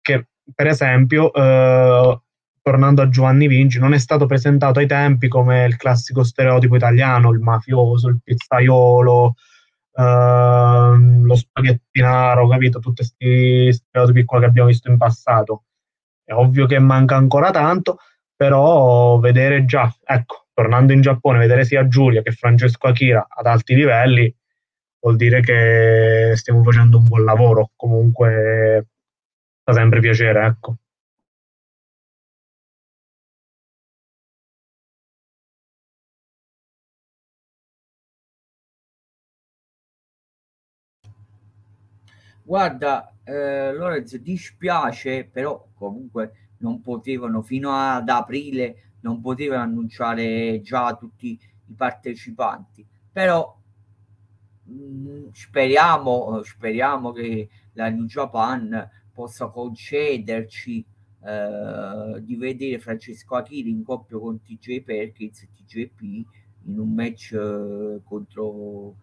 che, per esempio, eh, tornando a Giovanni Vinci, non è stato presentato ai tempi come il classico stereotipo italiano, il mafioso, il pizzaiolo, Uh, lo spaghettinaro, capito? Tutti questi stereotipi qua che abbiamo visto in passato. È ovvio che manca ancora tanto, però vedere già, ecco, tornando in Giappone, vedere sia Giulia che Francesco Akira ad alti livelli vuol dire che stiamo facendo un buon lavoro. Comunque fa sempre piacere, ecco. Guarda, eh, Lorenzo, dispiace, però comunque non potevano fino ad aprile non potevano annunciare già tutti i partecipanti. Però mh, mm, speriamo, speriamo che la New Japan possa concederci eh, di vedere Francesco Achiri in coppia con TJ Perkins e TJP in un match eh, contro,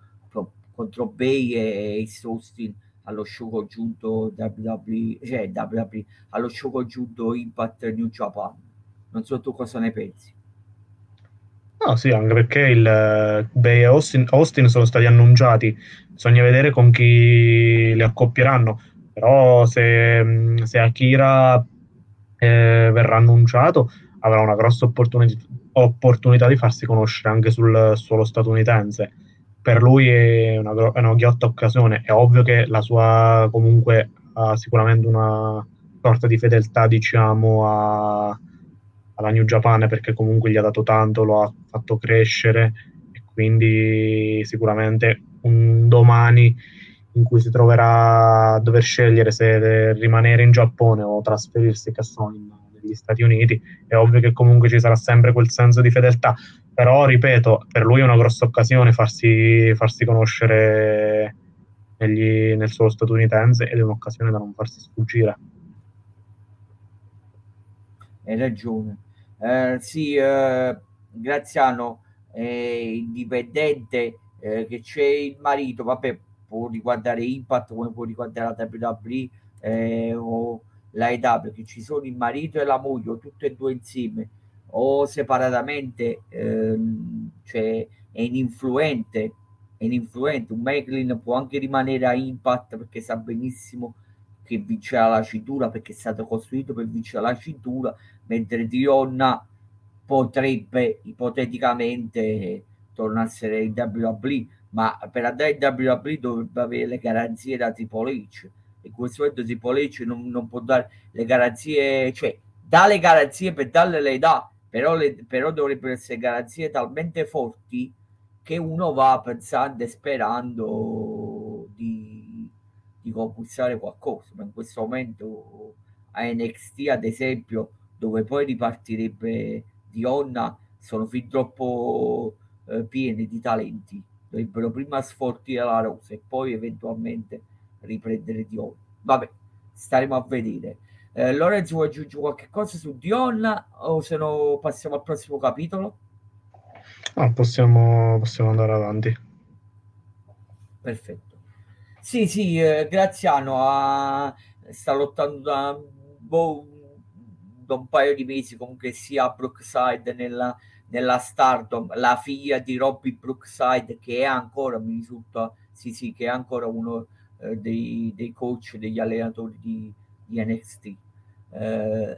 contro Bay e Austin allo show congiunto WWE, cioè WWE, allo show congiunto Impact New Japan. Non so tu cosa ne pensi. No, sì, anche perché il uh, Bay e Austin, Austin, sono stati annunciati, bisogna vedere con chi li accoppieranno, però se, se Akira eh, verrà annunciato, avrà una grossa opportunità di farsi conoscere anche sul suolo statunitense. Per lui è una, è una ghiotta occasione. È ovvio che la sua comunque ha sicuramente una sorta di fedeltà, diciamo, a, alla New Japan perché comunque gli ha dato tanto, lo ha fatto crescere e quindi sicuramente un domani in cui si troverà a dover scegliere se rimanere in Giappone o trasferirsi che so, in, negli Stati Uniti, è ovvio che comunque ci sarà sempre quel senso di fedeltà, però ripeto, per lui è una grossa occasione farsi, farsi conoscere negli, nel suolo statunitense ed è un'occasione da non farsi sfuggire. Hai ragione. Eh, sì, eh, Graziano è indipendente, eh, che c'è il marito, vabbè, può riguardare Impact come può riguardare la WWE eh, o la EW, che ci sono il marito e la moglie, o tutte e due insieme, o separatamente, ehm, cioè è un influente, è un influente, un Macklin può anche rimanere a Impact perché sa benissimo che vincerà la cintura perché è stato costruito per vincere la cintura, mentre Dionna potrebbe ipoteticamente tornare in WWE ma per andare in WWE dovrebbe avere le garanzie da Triple H e questo momento H non, non può dare le garanzie, cioè dà le garanzie per darle le dà, però, le, però dovrebbero essere garanzie talmente forti che uno va pensando e sperando di, di conquistare qualcosa, ma in questo momento a NXT ad esempio dove poi ripartirebbe di Onna sono fin troppo eh, pieni di talenti. Dovrebbero prima sfortire la rosa e poi eventualmente riprendere Dion. Vabbè, staremo a vedere. Eh, Lorenzo vuoi aggiungere qualche cosa su Dion o se no passiamo al prossimo capitolo? Ah, possiamo, possiamo andare avanti. Perfetto. Sì, sì, eh, Graziano ha, sta lottando da, boh, da un paio di mesi comunque sia a Brookside nella, nella Stardom, la figlia di Robbie Brookside, che è ancora, mi risulta, sì, sì, che è ancora uno eh, dei, dei, coach, degli allenatori di, di NXT. Eh,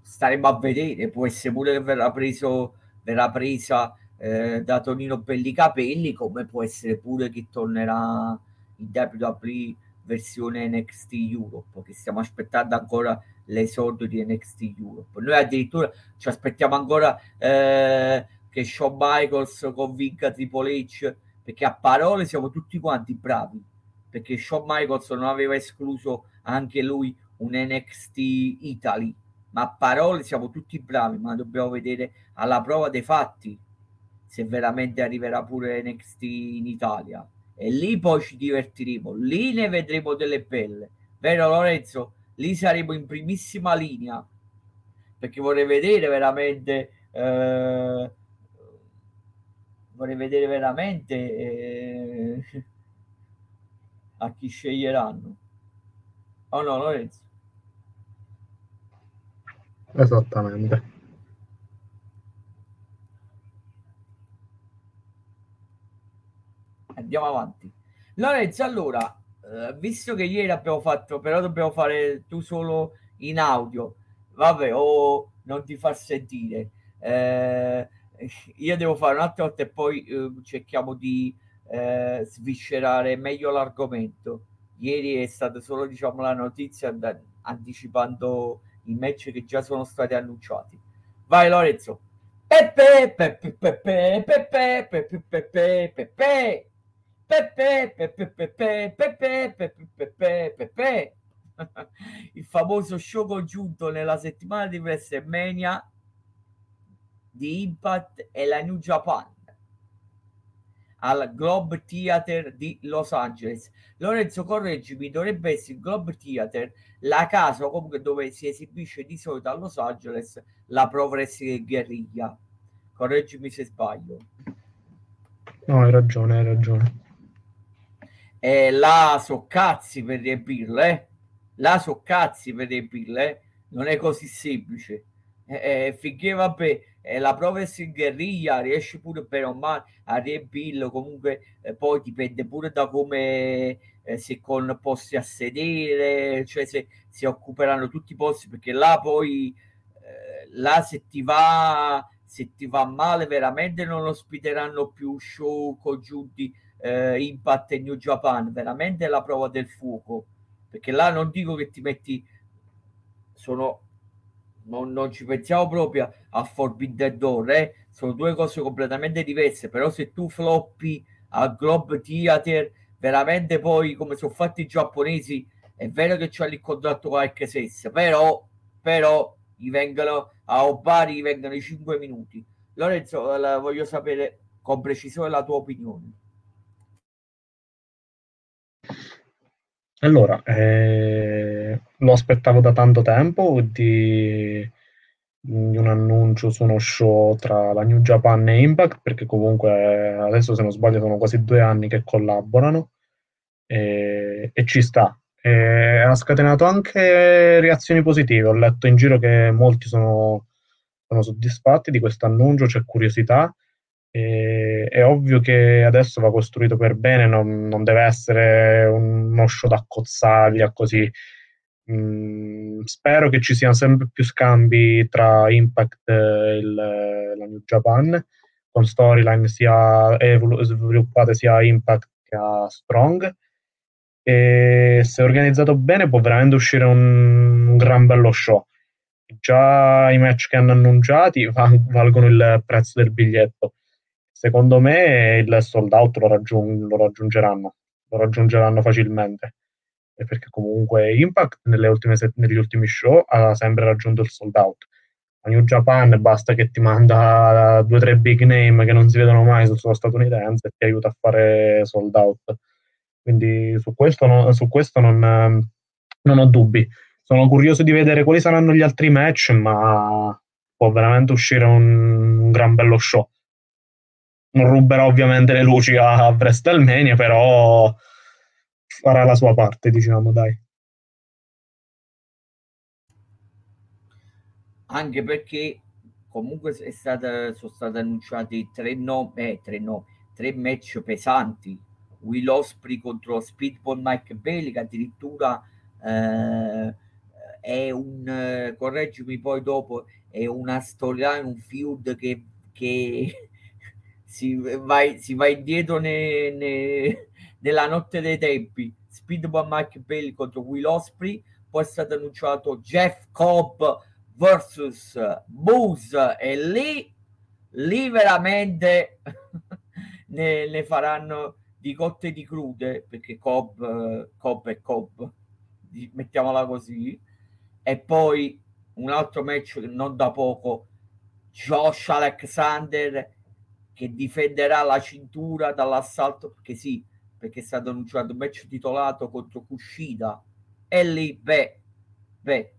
staremo a vedere, può essere pure che verrà preso, verrà presa eh, da Tonino Bellicapelli, come può essere pure che tornerà in WWE versione NXT Europe, che stiamo aspettando ancora l'esordio di NXT Europe. Noi addirittura ci aspettiamo ancora eh, che Shawn Michaels convinca Triple H, perché a parole siamo tutti quanti bravi, perché Shawn Michaels non aveva escluso anche lui un NXT Italy, ma a parole siamo tutti bravi, ma dobbiamo vedere alla prova dei fatti se veramente arriverà pure NXT in Italia. E lì poi ci divertiremo, lì ne vedremo delle belle. Vero Lorenzo? lì saremo in primissima linea perché vorrei vedere veramente eh, vorrei vedere veramente eh, a chi sceglieranno. Oh no Lorenzo? Esattamente. Andiamo avanti. Lorenzo allora eh, visto che ieri abbiamo fatto, però dobbiamo fare tu solo in audio, vabbè, o non ti far sentire. Eh, io devo fare un'altra volta e poi eh, cerchiamo di eh, sviscerare meglio l'argomento. Ieri è stata solo diciamo la notizia da, anticipando i match che già sono stati annunciati. Vai Lorenzo. Pepe, pepe, pepe, pepe, pepe, pepe, pepe. Pepe, Pepe, Pepe, Pepe, Pepe, Pepe, Pepe. Il famoso show congiunto nella settimana di WrestleMania di Impact e la New Japan al Globe Theater di Los Angeles. Lorenzo, correggimi, dovrebbe essere il Globe Theater, la casa comunque dove si esibisce di solito a Los Angeles la Pro Wrestling Guerriglia. Correggimi se sbaglio. No, hai ragione, hai ragione eh, la soccazzi per riempirla, eh? la soccazzi per riempirla, eh? non è così semplice. eh, finché vabbè eh, la in guerriglia riesci pure bene o male a riempirlo comunque eh, poi dipende pure da come eh, se con posti a sedere cioè se si occuperanno tutti i posti perché là poi eh, là se ti va se ti va male veramente non ospiteranno più show congiunti eh, Impact e New Japan. Veramente è la prova del fuoco perché là non dico che ti metti sono non, non ci pensiamo proprio a Forbidden Door eh? sono due cose completamente diverse però se tu floppi a Globe Theater veramente poi come sono fatti i giapponesi è vero che c'è il contratto qualche sessa però però gli vengono a Obari gli vengono i 5 minuti Lorenzo voglio sapere con precisione la tua opinione Allora, eh, lo aspettavo da tanto tempo di, di un annuncio su uno show tra la New Japan e Impact, perché comunque adesso se non sbaglio sono quasi due anni che collaborano e, e ci sta. E ha scatenato anche reazioni positive. Ho letto in giro che molti sono, sono soddisfatti di questo annuncio, c'è curiosità. E, è ovvio che adesso va costruito per bene, non, non deve essere uno show da cozzaglia così. Mm, spero che ci siano sempre più scambi tra Impact e il, la New Japan, con storyline sia evolu- sviluppate sia Impact che a Strong. E se organizzato bene può veramente uscire un, un gran bello show. Già i match che hanno annunciati valgono il prezzo del biglietto Secondo me il sold out lo, raggiung- lo raggiungeranno, lo raggiungeranno facilmente. Perché comunque Impact set- negli ultimi show ha sempre raggiunto il sold out. A New Japan basta che ti manda due o tre big name che non si vedono mai sul suolo statunitense e ti aiuta a fare sold out. Quindi su questo, no, su questo non, non ho dubbi. Sono curioso di vedere quali saranno gli altri match, ma può veramente uscire un, un gran bello show non ruberà ovviamente le luci a, WrestleMania, però farà la sua parte, diciamo, dai. Anche perché comunque stata, sono stati annunciati tre no, eh, tre no, tre match pesanti. Will Osprey contro Speedball Mike Bailey, che addirittura eh, è un, correggimi poi dopo, è una storyline, un feud che, che si va, si va indietro ne, ne, nella notte dei tempi. Speedball Mike Bailey contro Will Osprey, poi è stato annunciato Jeff Cobb versus Moose e lì, lì veramente ne, ne, faranno di cotte di crude perché Cobb, Cobb è Cobb, mettiamola così. E poi un altro match non da poco, Josh Alexander che difenderà la cintura dall'assalto, perché sì, perché è stato annunciato un match titolato contro Kushida e lì, beh, beh.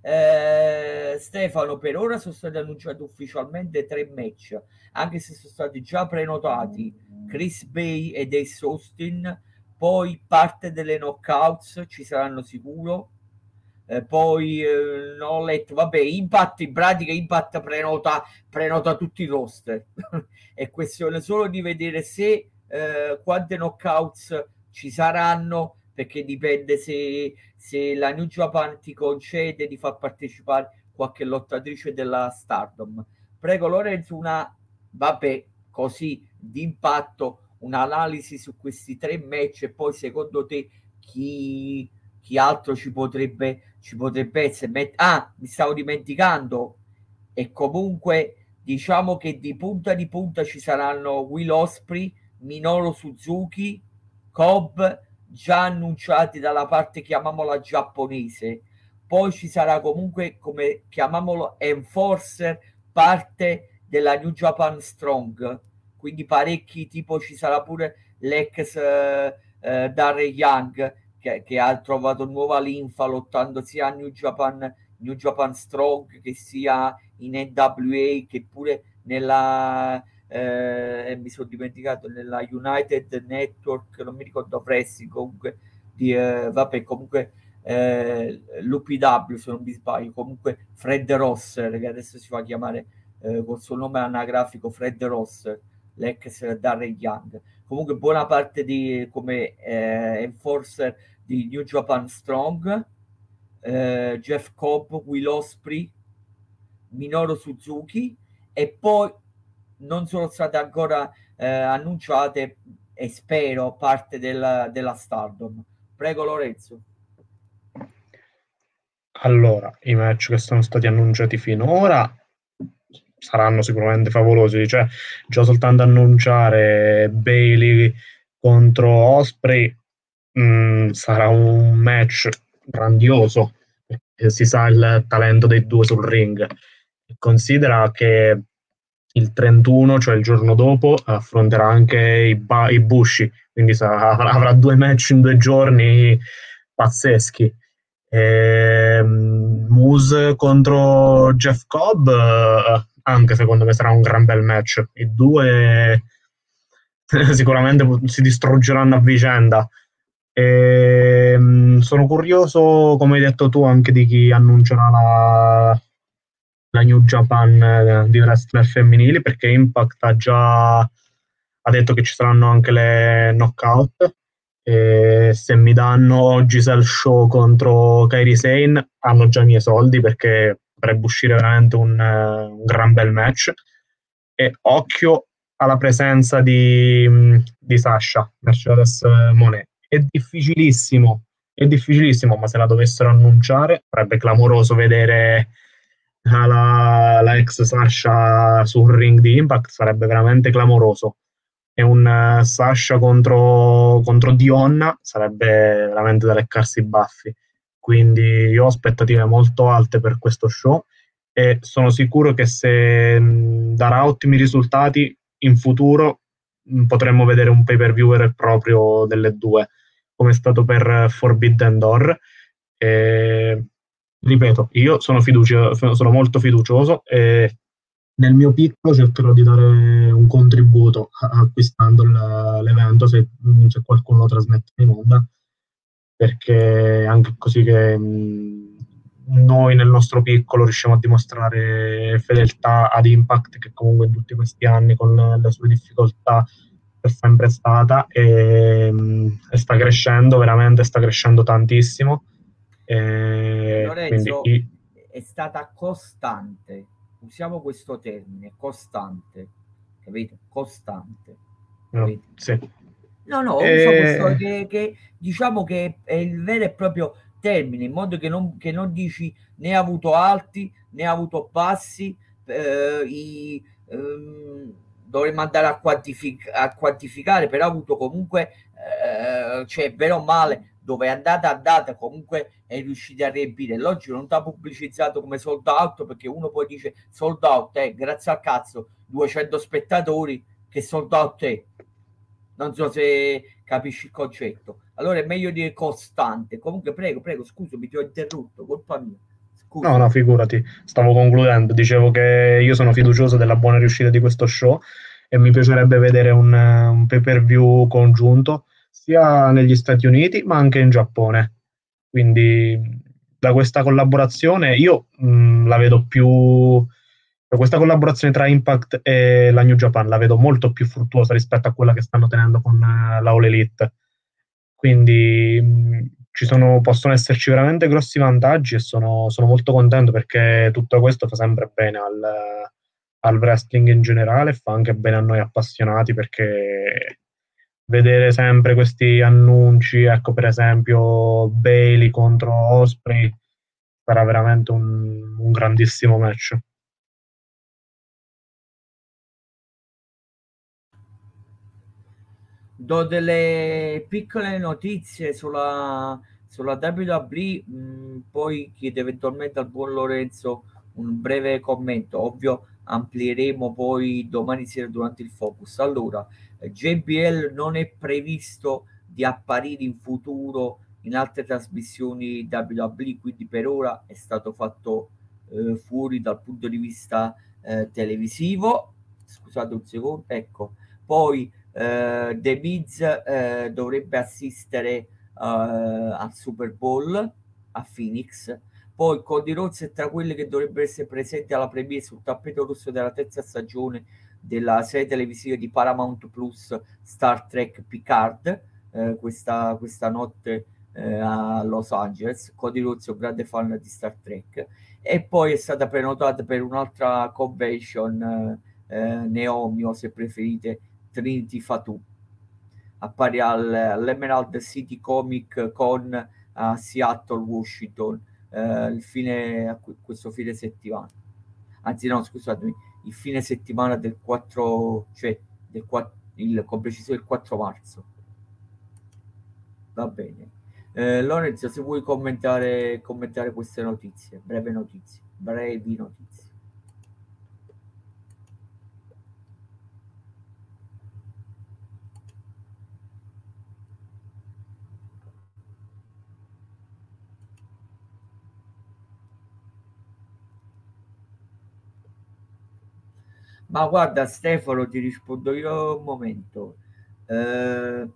Eh, Stefano, per ora sono stati annunciati ufficialmente tre match, anche se sono stati già prenotati Chris Bay ed Ace Austin, poi parte delle knockouts ci saranno sicuro, eh, poi eh, ho letto, vabbè, Impact in pratica Impact prenota, prenota tutti i roster. È questione solo di vedere se eh, quante knockouts ci saranno, perché dipende se, se la New Japan ti concede di far partecipare qualche lottatrice della Stardom. Prego Lorenzo, una, vabbè, così d'impatto, un'analisi su questi tre match e poi secondo te chi chi altro ci potrebbe, ci potrebbe essere? Ah, mi stavo dimenticando. E comunque diciamo che di punta di punta ci saranno Will Osprey, Minoru Suzuki, Cobb, già annunciati dalla parte, chiamiamola giapponese. Poi ci sarà comunque, come chiamiamolo, Enforcer, parte della New Japan Strong. Quindi parecchi, tipo ci sarà pure l'ex uh, uh, Darren Young che, che, ha trovato nuova linfa lottando sia a New Japan, New Japan Strong che sia in NWA che pure nella eh, mi sono dimenticato nella United Network non mi ricordo Wrestling comunque di, eh, vabbè comunque eh, l'UPW se non mi sbaglio, comunque Fred Rosser che adesso si fa chiamare eh, col suo nome anagrafico Fred Rosser, l'ex Darren Young. Comunque buona parte di come eh, enforcer di New Japan Strong, eh, Jeff Cobb, Will Osprey, Minoru Suzuki e poi non sono state ancora eh, annunciate e spero parte della, della Stardom. Prego Lorenzo. Allora, i match che sono stati annunciati finora saranno sicuramente favolosi, cioè già soltanto annunciare Bailey contro Osprey mh, mm, sarà un match grandioso, si sa il talento dei due sul ring. Considera che il 31, cioè il giorno dopo, affronterà anche i, ba- i Bushi, quindi sarà, avrà due match in due giorni pazzeschi. E, ehm, Moose contro Jeff Cobb, anche secondo me sarà un gran bel match. I due sicuramente si distruggeranno a vicenda. E, ehm, sono curioso, come hai detto tu, anche di chi annuncerà la, la New Japan eh, di wrestler femminili perché Impact ha già ha detto che ci saranno anche le knockout e se mi danno Giselle Show contro Kairi Sane hanno già i miei soldi perché potrebbe uscire veramente un, un gran bel match e occhio alla presenza di, di Sasha Mercedes Monet è difficilissimo è difficilissimo ma se la dovessero annunciare sarebbe clamoroso vedere la, la ex Sasha sul ring di Impact sarebbe veramente clamoroso. E un uh, Sasha contro, contro Dionna sarebbe veramente da leccarsi i baffi. Quindi io ho aspettative molto alte per questo show e sono sicuro che se darà ottimi risultati in futuro mh, potremmo vedere un pay per view vero e proprio delle due, come è stato per Forbidden Door. E ripeto, io sono, fiducia, sono molto fiducioso e nel mio piccolo cercherò di dare un contributo acquistando l'evento se, se qualcuno lo trasmette in onda, perché anche così che noi nel nostro piccolo riusciamo a dimostrare fedeltà ad Impact che comunque in tutti questi anni con le sue difficoltà è sempre stata e, e sta crescendo, veramente sta crescendo tantissimo eh, Lorenzo quindi... è stata costante, usiamo questo termine, costante, capito? Costante. Capito? No, sì. No, no, e... uso questo che, che, diciamo che è il vero e proprio termine, in modo che non, che non dici ne ha avuto alti, ne ha avuto bassi, eh, i, ehm, dovremmo andare a, quantific- a, quantificare, però ha avuto comunque, eh, cioè, bene o male, dove è andata andata comunque è riuscita a riempire. L'oggi non sta pubblicizzato come sold out perché uno poi dice sold out è eh, grazie al cazzo 200 spettatori che sold out è non so se capisci il concetto allora è meglio dire costante comunque prego prego scusami ti ho interrotto colpa mia Scusa. No, no, figurati, stavo concludendo. Dicevo che io sono fiducioso della buona riuscita di questo show e mi piacerebbe vedere un, un pay per view congiunto sia negli Stati Uniti ma anche in Giappone. Quindi da questa collaborazione io mh, la vedo più questa collaborazione tra Impact e la New Japan la vedo molto più fruttuosa rispetto a quella che stanno tenendo con uh, la All Elite. Quindi mh, sono, possono esserci veramente grossi vantaggi e sono, sono, molto contento perché tutto questo fa sempre bene al, al wrestling in generale e fa anche bene a noi appassionati perché vedere sempre questi annunci, ecco per esempio Bailey contro Osprey, sarà veramente un, un grandissimo match. Do delle piccole notizie sulla, sulla WWE, mh, mm, poi chiedo eventualmente al buon Lorenzo un breve commento. Ovvio, amplieremo poi domani sera durante il focus. Allora, JBL non è previsto di apparire in futuro in altre trasmissioni WWE, quindi per ora è stato fatto eh, fuori dal punto di vista eh, televisivo. Scusate un secondo, ecco. Poi eh, The Miz eh, dovrebbe assistere eh, al Super Bowl a Phoenix. Poi Cody Rhodes è tra quelli che dovrebbero essere presenti alla premiere sul tappeto rosso della terza stagione della serie televisiva di Paramount Plus Star Trek Picard eh, questa, questa notte eh, a Los Angeles. Cody Rhodes è un grande fan di Star Trek e poi è stata prenotata per un'altra convention eh, Neomi o se preferite Trinity Fatu appare al, all'Emerald City Comic Con a Seattle, Washington eh, il fine, questo fine settimana. Anzi no scusatemi il fine settimana del 4 cioè del 4, il, con precisione il 4 marzo. Va bene. Eh, Lorenzo se vuoi commentare, commentare queste notizie breve notizie brevi notizie Ma guarda Stefano, ti rispondo io un momento. Eh,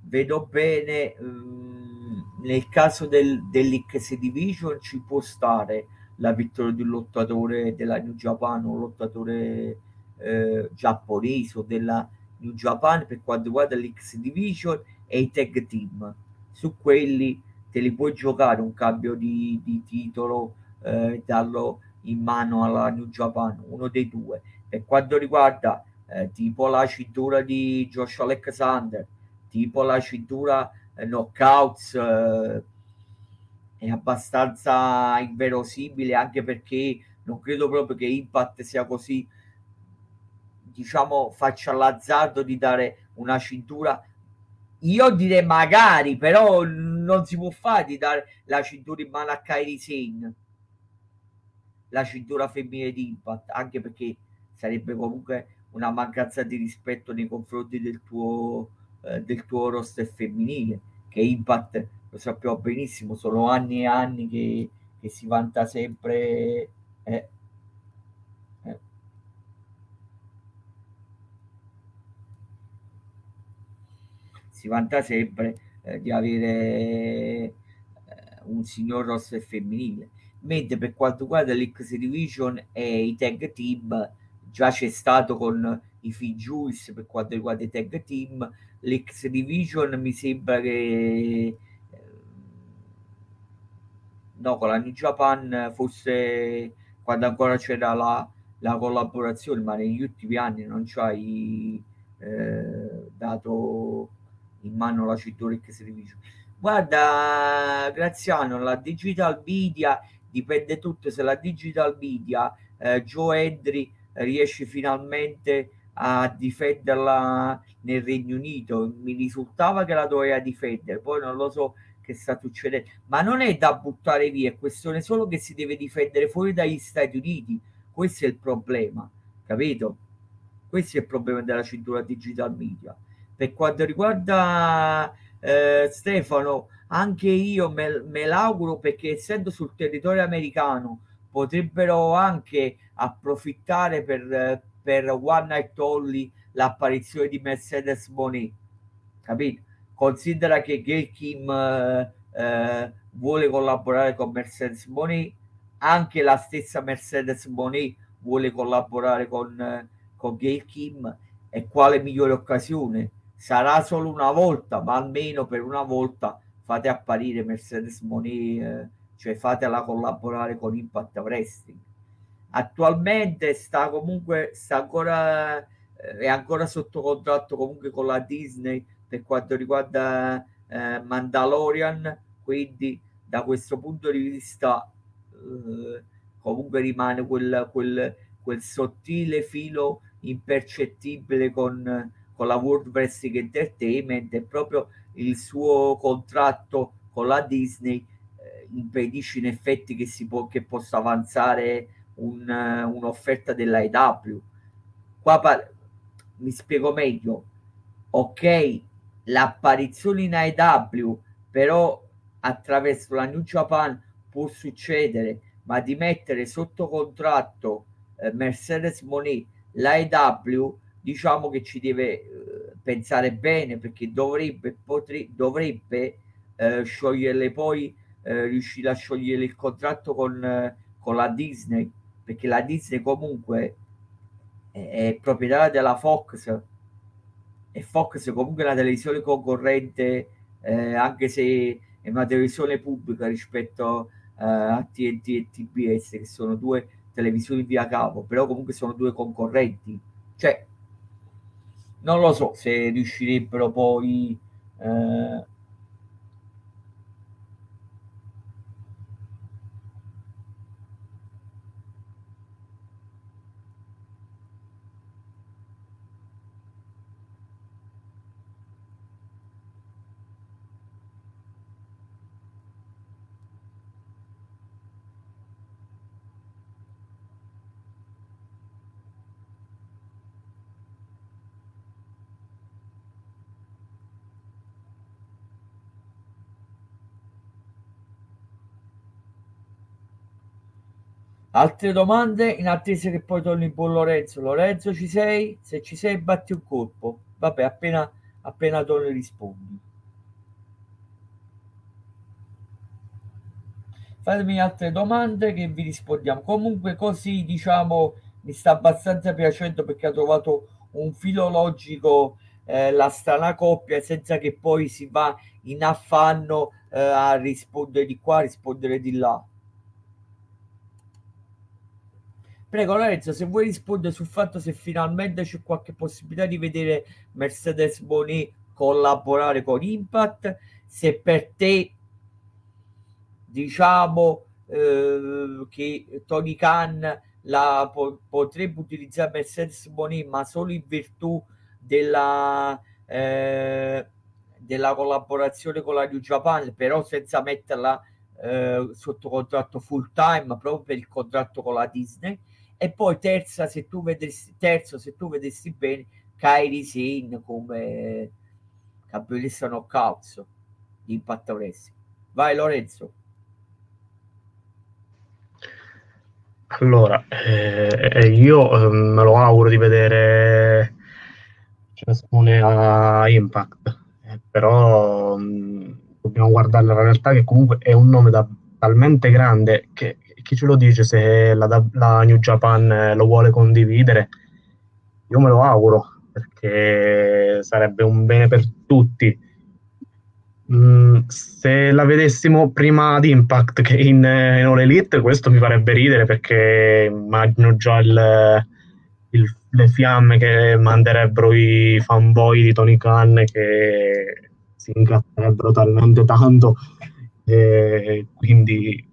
vedo bene, mh, mm, nel caso del, dell'X Division ci può stare la vittoria di un lottatore della New Japan, un lottatore eh, giapponese o della New Japan per quanto riguarda l'X Division e i tag team. Su quelli te li puoi giocare un cambio di, di titolo, eh, darlo in mano alla New Japan, uno dei due per quanto riguarda eh, tipo la cintura di Josh Alexander, tipo la cintura eh, knockouts, eh, è abbastanza inverosimile anche perché non credo proprio che Impact sia così, diciamo, faccia l'azzardo di dare una cintura. Io direi magari, però non si può fare di dare la cintura in mano a Kairi Sane, la cintura femminile di Impact, anche perché sarebbe comunque una mancanza di rispetto nei confronti del tuo, eh, del tuo roster femminile, che Impact lo sappiamo benissimo, sono anni e anni che, che si vanta sempre. Eh, eh. Vanta sempre eh, di avere eh, un signor roster femminile. Mentre per quanto riguarda l'X Division e i tag team, già c'è stato con i Fijuice per quanto riguarda i tag team, l'X Division mi sembra che eh, no, con la New Japan forse quando ancora c'era la, la collaborazione, ma negli ultimi anni non ci hai eh, dato in mano la cintura X Division. Guarda, Graziano, la digital media dipende tutto se la digital media eh, Joe Hendry riesce finalmente a difenderla nel Regno Unito. Mi risultava che la doveva difendere, poi non lo so che sta succedendo, ma non è da buttare via, è questione solo che si deve difendere fuori dagli Stati Uniti. Questo è il problema, capito? Questo è il problema della cintura digital media. Per quanto riguarda eh, Stefano, anche io me, me l'auguro perché essendo sul territorio americano potrebbero anche approfittare per, per One Night Only l'apparizione di Mercedes Monet capito? considera che Gail Kim eh, eh, vuole collaborare con Mercedes Monet anche la stessa Mercedes Monet vuole collaborare con, con Gail Kim e quale migliore occasione sarà solo una volta ma almeno per una volta fate apparire Mercedes Monet eh, cioè fatela collaborare con Impact Wrestling. Attualmente sta comunque, sta ancora, eh, è ancora sotto contratto comunque con la Disney per quanto riguarda eh, Mandalorian, quindi da questo punto di vista eh, comunque rimane quel, quel, quel sottile filo impercettibile con, con la World Wrestling Entertainment e proprio il suo contratto con la Disney impedisce in effetti che, si può, che possa avanzare un, un'offerta dell'AEW. Qua par- mi spiego meglio. Ok, l'apparizione in AEW, però attraverso la New Japan può succedere, ma di mettere sotto contratto eh, Mercedes Monet l'AEW, diciamo che ci deve eh, pensare bene perché dovrebbe, potre- dovrebbe eh, scioglierle poi eh, riuscire a sciogliere il contratto con, eh, con la Disney, perché la Disney comunque è, è proprietaria della Fox e Fox comunque è una televisione concorrente, eh, anche se è una televisione pubblica rispetto eh, a TNT e TBS, che sono due televisioni via cavo, però comunque sono due concorrenti. Cioè, non lo so se riuscirebbero poi eh, Altre domande in attesa che poi torni buon Lorenzo. Lorenzo, ci sei? Se ci sei, batti un colpo. Vabbè, appena, appena torni rispondi. Fatemi altre domande che vi rispondiamo. Comunque così, diciamo, mi sta abbastanza piacendo perché ha trovato un filologico eh, la strana coppia senza che poi si va in affanno eh, a rispondere di qua, a rispondere di là. Prego Lorenzo, se vuoi rispondere sul fatto se finalmente c'è qualche possibilità di vedere Mercedes Boni collaborare con Impact, se per te diciamo eh, che Tony Khan la po- potrebbe utilizzare Mercedes Boni ma solo in virtù della, eh, della collaborazione con la New Japan, però senza metterla eh, sotto contratto full time proprio per il contratto con la Disney e poi terza se tu vedessi terzo se tu vedessi bene Kairi Sin come campionessa knockout di Impact vai Lorenzo. Allora eh, io eh, me lo auguro di vedere ciascune a Impact eh, però mh, mm, dobbiamo guardare la realtà che comunque è un nome da, talmente grande che chi ce lo dice se la, la New Japan eh, lo vuole condividere? Io me lo auguro perché sarebbe un bene per tutti. Mm, se la vedessimo prima di Impact che in, eh, in All Elite, questo mi farebbe ridere perché immagino già il, il, le fiamme che manderebbero i fanboy di Tony Khan che si incazzerebbero talmente tanto. E quindi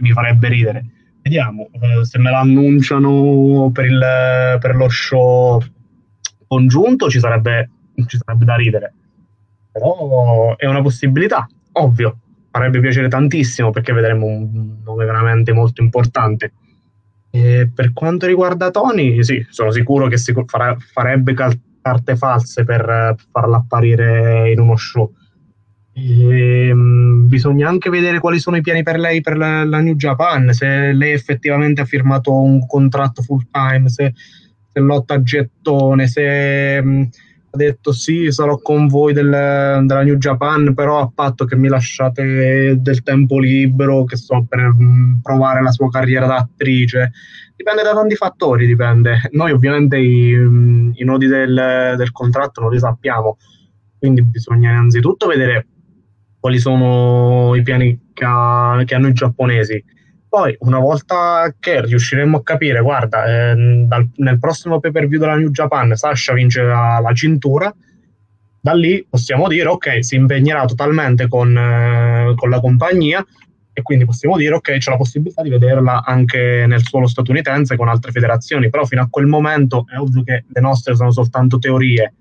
mi farebbe ridere. Vediamo eh, se me lo annunciano per, il, per lo show congiunto ci sarebbe, ci sarebbe da ridere. Però è una possibilità, ovvio. Farebbe piacere tantissimo perché vedremo un nome veramente molto importante. E per quanto riguarda Tony, sì, sono sicuro che si farà, farebbe carte false per farla apparire in uno show e, um, bisogna anche vedere quali sono i piani per lei per la, la, New Japan, se lei effettivamente ha firmato un contratto full time, se, se lotta a gettone, se um, ha detto sì, sarò con voi del, della New Japan, però a patto che mi lasciate del tempo libero, che so, per um, provare la sua carriera da attrice. Dipende da tanti fattori, dipende. Noi ovviamente i, i nodi del, del contratto non li sappiamo, quindi bisogna innanzitutto vedere quali sono i piani che, ha, che hanno i giapponesi. Poi, una volta che riusciremo a capire, guarda, eh, dal, nel prossimo pay per view della New Japan Sasha vince la, la, cintura, da lì possiamo dire, ok, si impegnerà totalmente con, eh, con la compagnia e quindi possiamo dire, ok, c'è la possibilità di vederla anche nel suolo statunitense con altre federazioni, però fino a quel momento è ovvio che le nostre sono soltanto teorie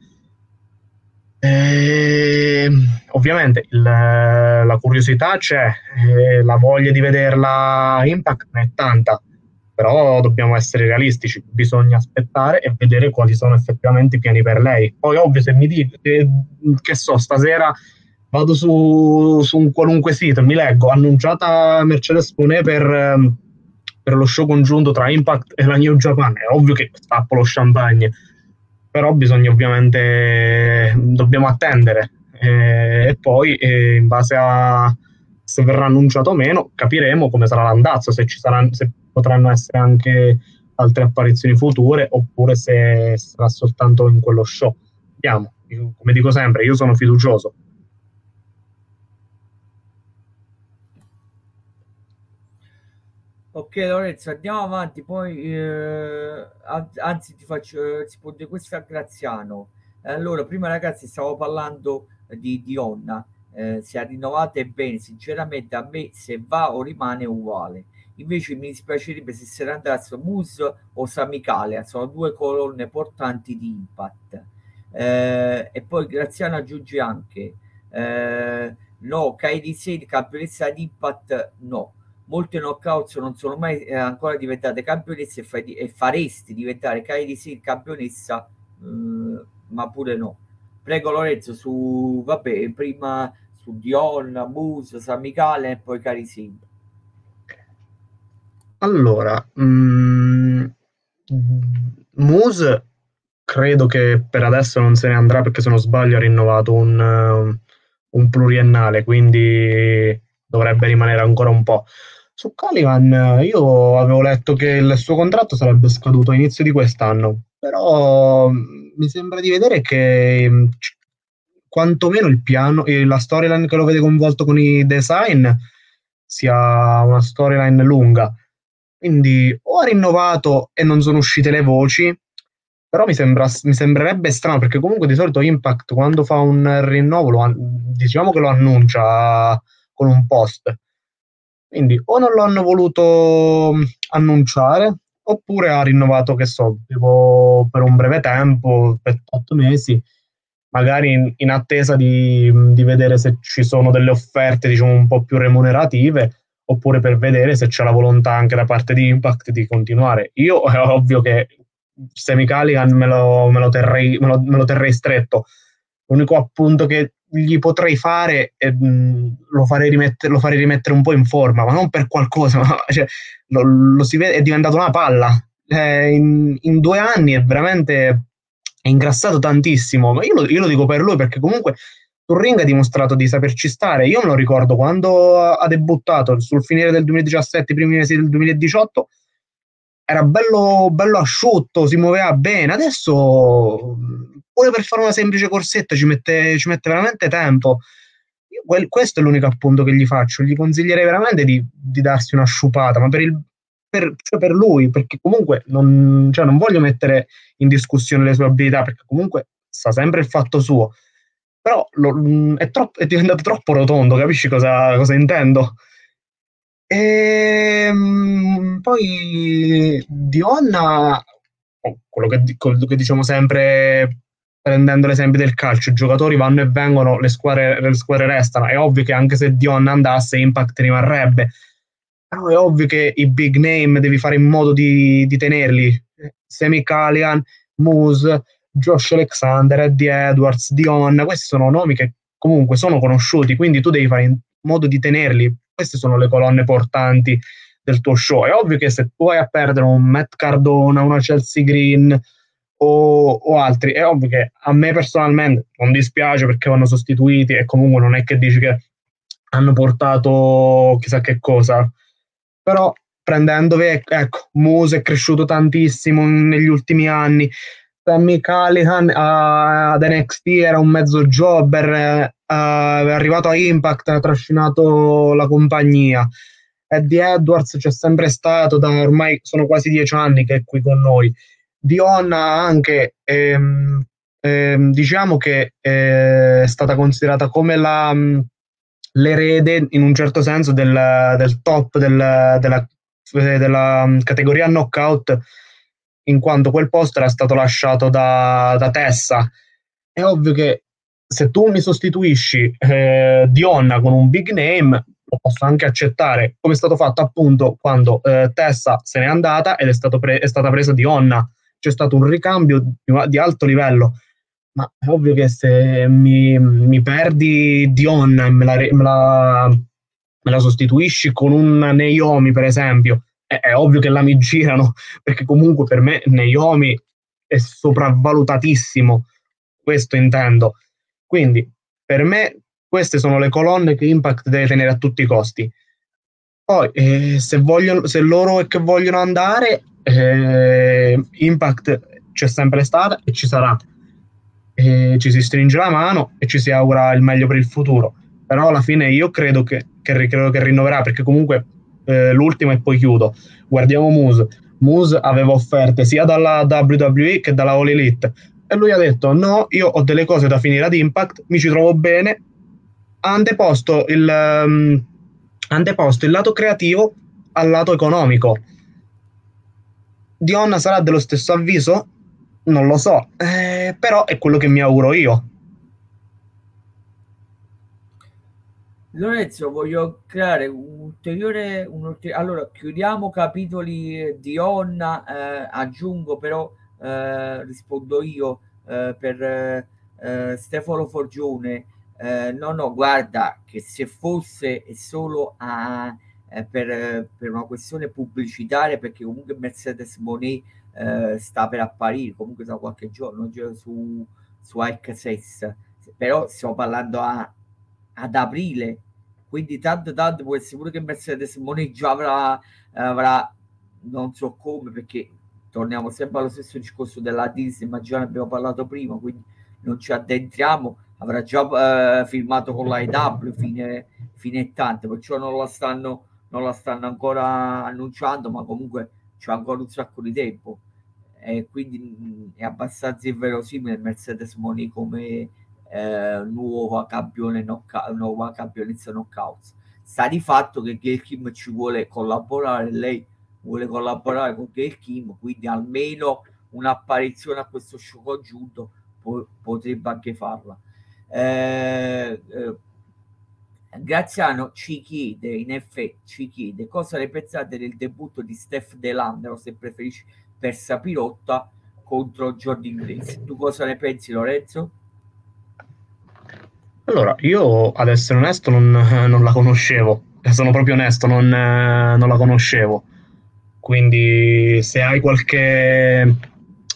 eh, ovviamente il, la curiosità c'è, eh, la voglia di vederla Impact è tanta, però dobbiamo essere realistici, bisogna aspettare e vedere quali sono effettivamente i piani per lei. Poi ovvio se mi dico che, che so, stasera vado su, su, un qualunque sito, mi leggo annunciata Mercedes Pune per, ehm, per lo show congiunto tra Impact e la New Japan, è ovvio che stappo lo champagne però bisogna ovviamente, dobbiamo attendere eh, e poi eh, in base a se verrà annunciato o meno, capiremo come sarà l'andazzo, se, ci saranno, se potranno essere anche altre apparizioni future oppure se sarà soltanto in quello show. Vediamo, come dico sempre, io sono fiducioso. Ok Lorenzo, andiamo avanti, poi eh, anzi ti faccio eh, risponde questo a Graziano. Allora, prima ragazzi stavo parlando di Dionna, eh, si è rinnovata bene, sinceramente a me se va o rimane uguale. Invece mi dispiacerebbe se se ne andasse Moose o Samicale, sono due colonne portanti di Impact. Eh, e poi Graziano aggiunge anche eh, no, Kairi Sane, campionessa di Impact no molte knockouts non sono mai eh, ancora diventate campionesse e, fai, e faresti diventare Kairi Sane campionessa eh, ma pure no. Prego Lorenzo su vabbè prima su Dion, Moose, Samicale e poi Kairi Sane allora mm, Moose credo che per adesso non se ne andrà perché se non sbaglio ha rinnovato un, un pluriennale quindi dovrebbe rimanere ancora un po' Su Caliban io avevo letto che il suo contratto sarebbe scaduto a inizio di quest'anno, però mm, mi sembra di vedere che mm, quantomeno il piano, la storyline che lo vede coinvolto con i design sia una storyline lunga. Quindi o ha rinnovato e non sono uscite le voci, però mi, sembra, mi sembrerebbe strano perché comunque di solito Impact quando fa un rinnovo lo, diciamo che lo annuncia con un post quindi o non lo hanno voluto mm, annunciare oppure ha rinnovato, che so, tipo per un breve tempo, per otto mesi, magari in, in attesa di, mm, di, vedere se ci sono delle offerte, diciamo, un po' più remunerative, oppure per vedere se c'è la volontà anche da parte di Impact di continuare. Io è ovvio che Semi Caligan me me me me lo terrei stretto. L'unico appunto che gli potrei fare e mh, lo, farei rimettere, lo, farei rimettere, un po' in forma, ma non per qualcosa, ma, cioè, lo, lo, vede, è diventato una palla. Eh, in, in, due anni è veramente è ingrassato tantissimo, ma io io lo, dico per lui perché comunque sul ring ha dimostrato di saperci stare. Io me lo ricordo quando ha debuttato sul finire del 2017, i primi mesi del 2018, era bello, bello asciutto, si muoveva bene. Adesso pure per fare una semplice corsetta ci mette, ci mette veramente tempo. Io, quel, questo è l'unico appunto che gli faccio. Gli consiglierei veramente di, di darsi una sciupata, ma per, il, per, cioè per lui, perché comunque non, cioè non voglio mettere in discussione le sue abilità, perché comunque sa sempre il fatto suo. Però lo, è, troppo, è, diventato troppo rotondo, capisci cosa, cosa intendo? E ehm, poi Dionna, quello che, quello che diciamo sempre prendendo l'esempio del calcio, i giocatori vanno e vengono, le squadre, le squadre restano. È ovvio che anche se Dion andasse, Impact rimarrebbe. Però è ovvio che i big name devi fare in modo di, di tenerli. Semi Callian, Moose, Josh Alexander, Eddie Edwards, Dion, questi sono nomi che comunque sono conosciuti, quindi tu devi fare in modo di tenerli. Queste sono le colonne portanti del tuo show. È ovvio che se tu vai a perdere un Matt Cardona, una Chelsea Green, o, o, altri. È ovvio che a me personalmente non dispiace perché vanno sostituiti e comunque non è che dici che hanno portato chissà che cosa, però prendendovi, ecco, Muse è cresciuto tantissimo negli ultimi anni, Sammy Callihan uh, ad NXT era un mezzo jobber, è arrivato a Impact, ha trascinato la compagnia. Eddie Edwards c'è sempre stato da ormai sono quasi dieci anni che è qui con noi. Dion anche ehm, ehm, diciamo che è stata considerata come la, l'erede in un certo senso del, del top del, della, della, categoria knockout in quanto quel posto era stato lasciato da, da Tessa è ovvio che se tu mi sostituisci eh, Dionna con un big name lo posso anche accettare come è stato fatto appunto quando eh, Tessa se n'è andata ed è, pre- è stata presa Dionna c'è stato un ricambio di, alto livello. Ma è ovvio che se mi, mi perdi Dion e me la, me, la, me la, sostituisci con un Naomi, per esempio, è, è, ovvio che la mi girano, perché comunque per me Naomi è sopravvalutatissimo, questo intendo. Quindi per me Queste sono le colonne che Impact deve tenere a tutti i costi. Poi, eh, se, vogliono, se loro è che vogliono andare, eh, Impact c'è sempre stata e ci sarà. E ci si stringe la mano e ci si augura il meglio per il futuro. Però alla fine io credo che, che, credo che rinnoverà, perché comunque eh, l'ultimo e poi chiudo. Guardiamo Moose. Moose aveva offerte sia dalla WWE che dalla All Elite e lui ha detto no, io ho delle cose da finire ad Impact, mi ci trovo bene, ha anteposto il, um, anteposto il lato creativo al lato economico. Dionna sarà dello stesso avviso? Non lo so, eh, però è quello che mi auguro io. Lorenzo, voglio creare un ulteriore, un ulteriore allora chiudiamo capitoli di Onna, eh, aggiungo però eh, rispondo io eh, per eh, Stefano Forgione. Eh, no, no, guarda che se fosse solo a, eh, per, per, una questione pubblicitaria, perché comunque Mercedes Monet eh, sta per apparire comunque da qualche giorno su, su Access, però stiamo parlando a, ad aprile, quindi tanto tanto può essere pure che Mercedes Monet già avrà, avrà non so come perché torniamo sempre allo stesso discorso della Disney, ma già abbiamo parlato prima, quindi non ci addentriamo, avrà già eh, firmato con l'IW fine, fine tante, perciò non la, stanno, non la stanno ancora annunciando, ma comunque c'è ancora un sacco di tempo. E quindi mm, è abbastanza inverosimile Mercedes Moni come eh, nuova campione knockout, nuova campionessa knockout sta di fatto che Gail Kim ci vuole collaborare lei vuole collaborare con Gail Kim, quindi almeno un'apparizione a questo show congiunto po- potrebbe anche farla. Eh, eh, Graziano ci chiede, in effetti, ci chiede cosa ne pensate del debutto di Steph Delandro, se preferisci per Sapirotta contro Jordan Grace. Tu cosa ne pensi, Lorenzo? Allora, io ad essere onesto non, non la conoscevo, sono proprio onesto, non, non la conoscevo. Quindi se hai qualche,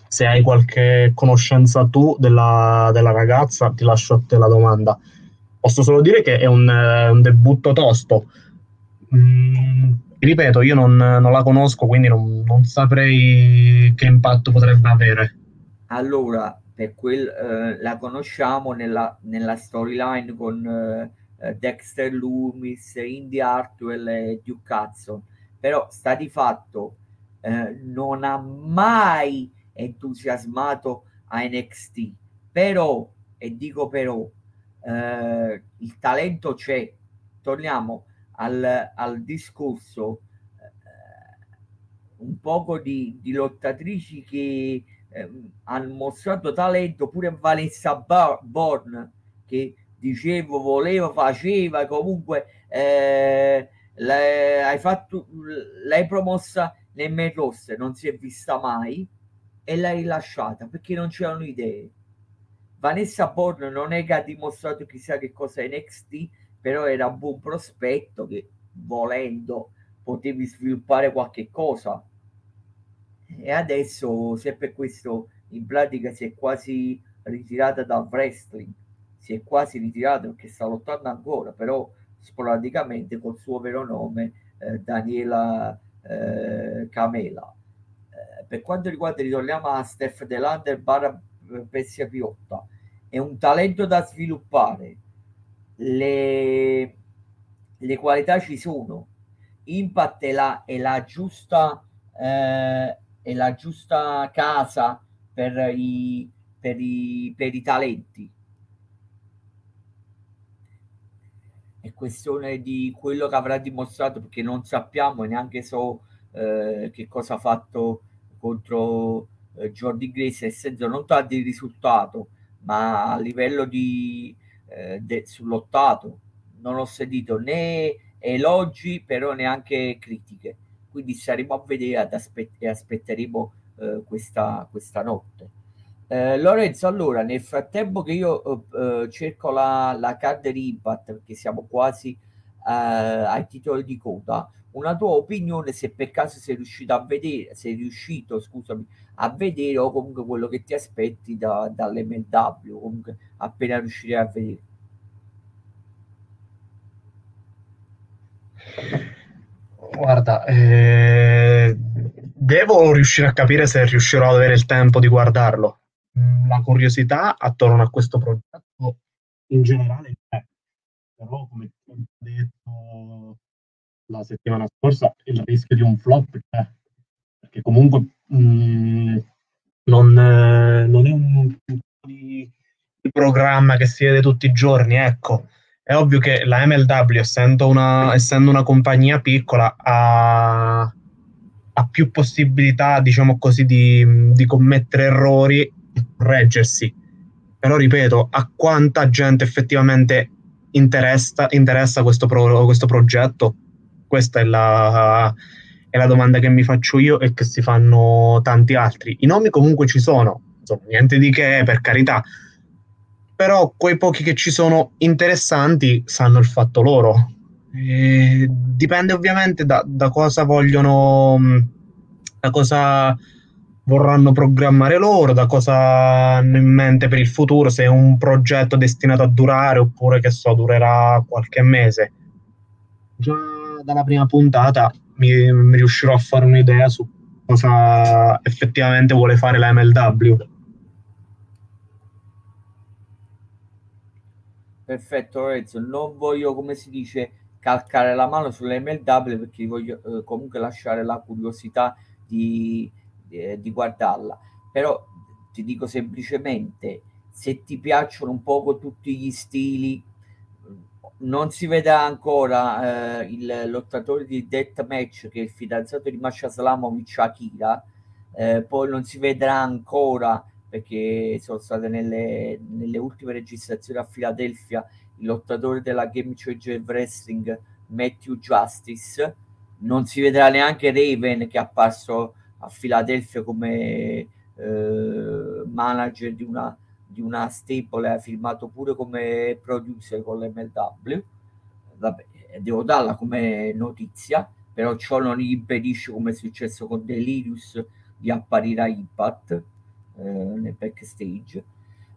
se hai qualche conoscenza tu della, della, ragazza, ti lascio a te la domanda. Posso solo dire che è un, un debutto tosto. Mm, ripeto, io non, non, la conosco, quindi non, non, saprei che impatto potrebbe avere. Allora, per quel, eh, la conosciamo nella, nella storyline con eh, Dexter Loomis, Indy Hartwell e Duke Hudson. Però sta di fatto eh, non ha mai entusiasmato a NXT però e dico però eh, il talento c'è. Torniamo al, al discorso eh, un poco di, di lottatrici che eh, hanno mostrato talento pure Vanessa Born che dicevo voleva faceva comunque eh, l'hai, hai fatto, l'hai promossa nel main non si è vista mai e l'hai lasciata perché non c'erano idee. Vanessa Born non è che ha dimostrato chissà che cosa è NXT, però era un buon prospetto che volendo potevi sviluppare qualche cosa. E adesso, se per questo in pratica si è quasi ritirata dal wrestling, si è quasi ritirata perché sta lottando ancora, però sporadicamente col suo vero nome eh, Daniela eh, Camela. Eh, per quanto riguarda, ritorniamo a Steph Delander barra Pessia Piotta, è un talento da sviluppare, le, le qualità ci sono, Impact è la, è la giusta eh, è la giusta casa per i, per i, per i talenti è questione di quello che avrà dimostrato perché non sappiamo neanche so eh, che cosa ha fatto contro eh, Jordi Grace, nel senso non tanto il risultato, ma a livello di eh, de, sull'ottato non ho sentito né elogi, però neanche critiche. Quindi staremo a vedere aspett- e aspetteremo eh, questa, questa notte. Eh, Lorenzo, allora, nel frattempo che io eh, cerco la, la card impact, perché siamo quasi eh, ai titoli di coda, una tua opinione se per caso sei riuscito a vedere, sei riuscito, scusami, a vedere o comunque quello che ti aspetti da, dall'MLW, comunque appena riuscirai a vedere. Guarda, eh, devo riuscire a capire se riuscirò ad avere il tempo di guardarlo. Mm, la curiosità attorno a questo progetto in generale c'è, però come ho detto la settimana scorsa, il rischio di un flop c'è, perché comunque mh, mm, non, eh, non, è un di programma che si vede tutti i giorni, ecco è ovvio che la MLW, essendo una, essendo una compagnia piccola, ha, ha, più possibilità, diciamo così, di, di commettere errori e correggersi. Però, ripeto, a quanta gente effettivamente interessa, interessa questo, pro, questo progetto? Questa è la, è la domanda che mi faccio io e che si fanno tanti altri. I nomi comunque ci sono, insomma, niente di che, per carità, però quei pochi che ci sono interessanti sanno il fatto loro. E dipende ovviamente da, da, cosa vogliono, da cosa vorranno programmare loro, da cosa hanno in mente per il futuro, se è un progetto destinato a durare oppure che so, durerà qualche mese. Già dalla prima puntata mi, mi riuscirò a fare un'idea su cosa effettivamente vuole fare la MLW Perfetto Lorenzo, non voglio come si dice calcare la mano sull'MLW perché voglio eh, comunque lasciare la curiosità di, eh, di guardarla. Però ti dico semplicemente, se ti piacciono un poco tutti gli stili, non si vedrà ancora eh, il lottatore di Deathmatch che è il fidanzato di Masha Slamovic Akira, eh, poi non si vedrà ancora perché sono state nelle, nelle ultime registrazioni a Filadelfia il lottatore della Game Changer Wrestling Matthew Justice. Non si vedrà neanche Raven che è apparso a Filadelfia come eh, manager di una, di una stable ha firmato pure come producer con l'MLW vabbè devo darla come notizia però ciò non gli impedisce come è successo con Delirious di apparire a Impact eh, nel backstage.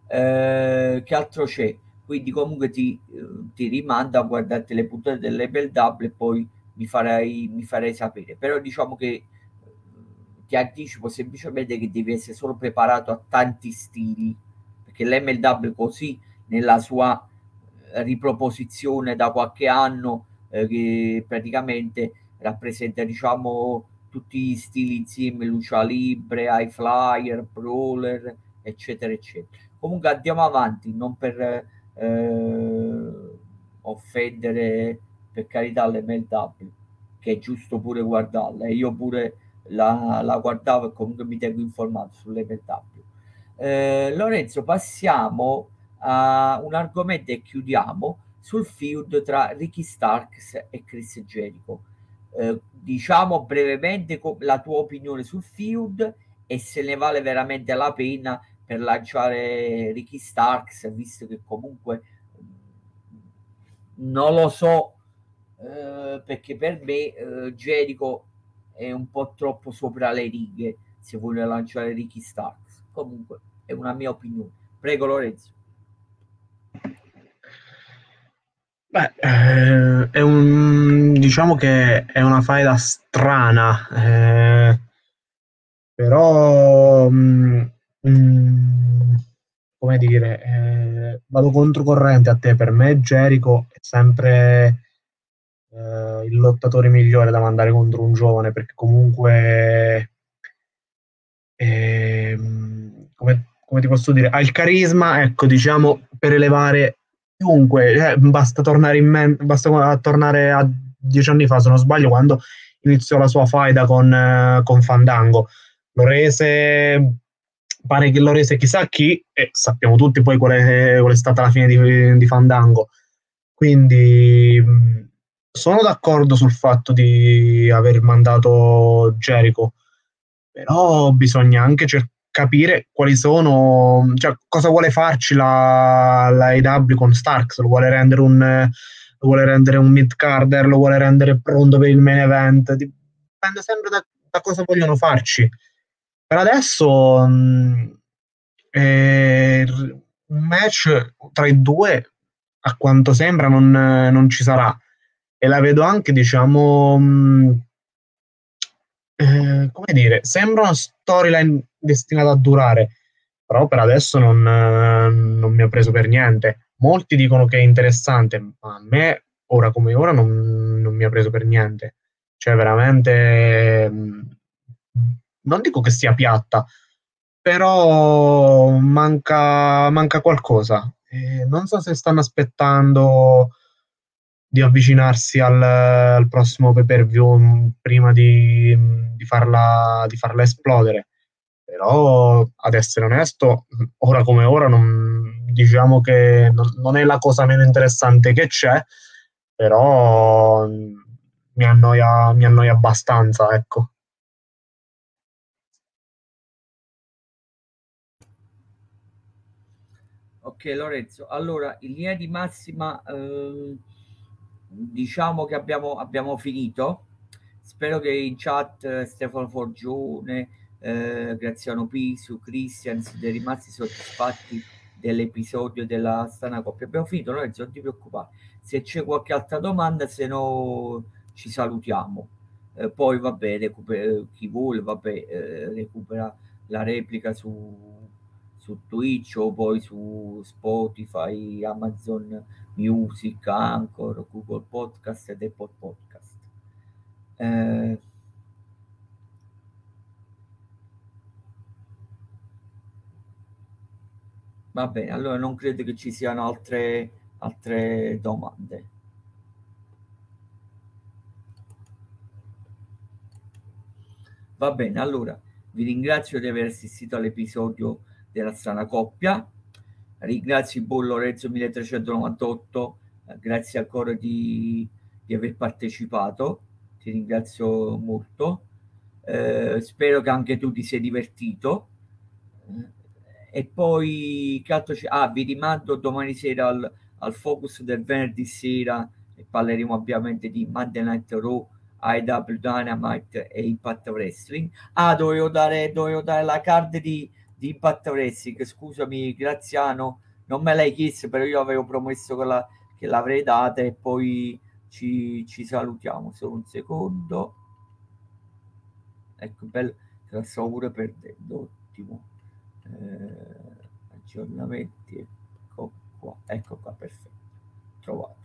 Eh, che altro c'è? Quindi comunque ti, eh, ti rimanda a guardarti le puntate dell'MLW e poi mi farei, mi farei sapere. Però diciamo che eh, ti anticipo semplicemente che devi essere solo preparato a tanti stili, perché l'MLW così nella sua riproposizione da qualche anno eh, che praticamente rappresenta diciamo tutti gli stili insieme, lucia libre, high flyer, brawler, eccetera, eccetera. Comunque andiamo avanti, non per eh, offendere per carità l'MLW, che è giusto pure guardarla, io pure la, la guardavo e comunque mi tengo informato sull'MLW. Eh, Lorenzo, passiamo a un argomento e chiudiamo sul feud tra Ricky Starks e Chris Jericho eh, diciamo brevemente la tua opinione sul feud e se ne vale veramente la pena per lanciare Ricky Starks, visto che comunque non lo so, eh, perché per me eh, Jericho è un po' troppo sopra le righe se vuole lanciare Ricky Starks. Comunque è una mia opinione. Prego Lorenzo. Beh, eh, è un, diciamo che è una faida strana, eh, però, mh, mm, mh, come dire, eh, vado controcorrente a te. Per me Jericho è sempre eh, il lottatore migliore da mandare contro un giovane, perché comunque, ehm, come, come ti posso dire, ha il carisma, ecco, diciamo, per elevare chiunque, eh, basta tornare in mente, basta tornare a dieci anni fa, se non sbaglio, quando iniziò la sua faida con, eh, con Fandango. Lo rese, pare che lo rese chissà chi, e sappiamo tutti poi qual è, qual è stata la fine di, di Fandango. Quindi sono d'accordo sul fatto di aver mandato Jericho, però bisogna anche cercare capire quali sono, cioè cosa vuole farci la, la AW con Starks, lo vuole rendere un, lo vuole rendere un mid-carder, lo vuole rendere pronto per il main event, dipende sempre da, da cosa vogliono farci. Per adesso mh, eh, un match tra i due, a quanto sembra, non, non ci sarà. e la vedo anche, diciamo, mh, eh, come dire, sembra una storyline destinata a durare, però per adesso non, non, mi ha preso per niente. Molti dicono che è interessante, ma a me, ora come ora, non, non mi ha preso per niente. Cioè, veramente, non dico che sia piatta, però manca, manca qualcosa. Eh, non so se stanno aspettando di avvicinarsi al, al prossimo pay per view prima di, di, farla, di farla esplodere. Però, ad essere onesto, ora come ora, non, diciamo che non, non è la cosa meno interessante che c'è, però mi annoia, mi annoia abbastanza, ecco. Ok Lorenzo, allora in linea di massima eh, diciamo che abbiamo, abbiamo finito. Spero che in chat eh, Stefano Forgione, eh, Graziano Pisu, Cristian siete rimasti soddisfatti dell'episodio della strana coppia. Abbiamo finito, Lorenzo, non ti preoccupare. Se c'è qualche altra domanda, se no ci salutiamo. Eh, poi vabbè, recupera, chi vuole, vabbè, eh, recupera la replica su su Twitch o poi su Spotify, Amazon Music, Anchor, Google Podcast ed Apple Podcast. Eh, va bene, allora non credo che ci siano altre, altre domande. Va bene, allora vi ringrazio di aver assistito all'episodio della strana coppia. Ringrazio il buon Lorenzo 1398, eh, grazie ancora di, di, aver partecipato, ti ringrazio molto. Eh, spero che anche tu ti sia divertito. E poi che altro c'è? Ah, vi rimando domani sera al, al focus del venerdì sera e parleremo ovviamente di Monday Night Raw, IW Dynamite e Impact Wrestling. Ah, dovevo dare, dovevo dare la card di di Impact Wrestling, scusami Graziano, non me l'hai chiesto, però io avevo promesso che, la, che l'avrei data e poi ci, ci salutiamo. Solo un secondo. Ecco, bello, la sto pure perdendo, ottimo. Eh, aggiornamenti, ecco qua, ecco qua, perfetto, trovato.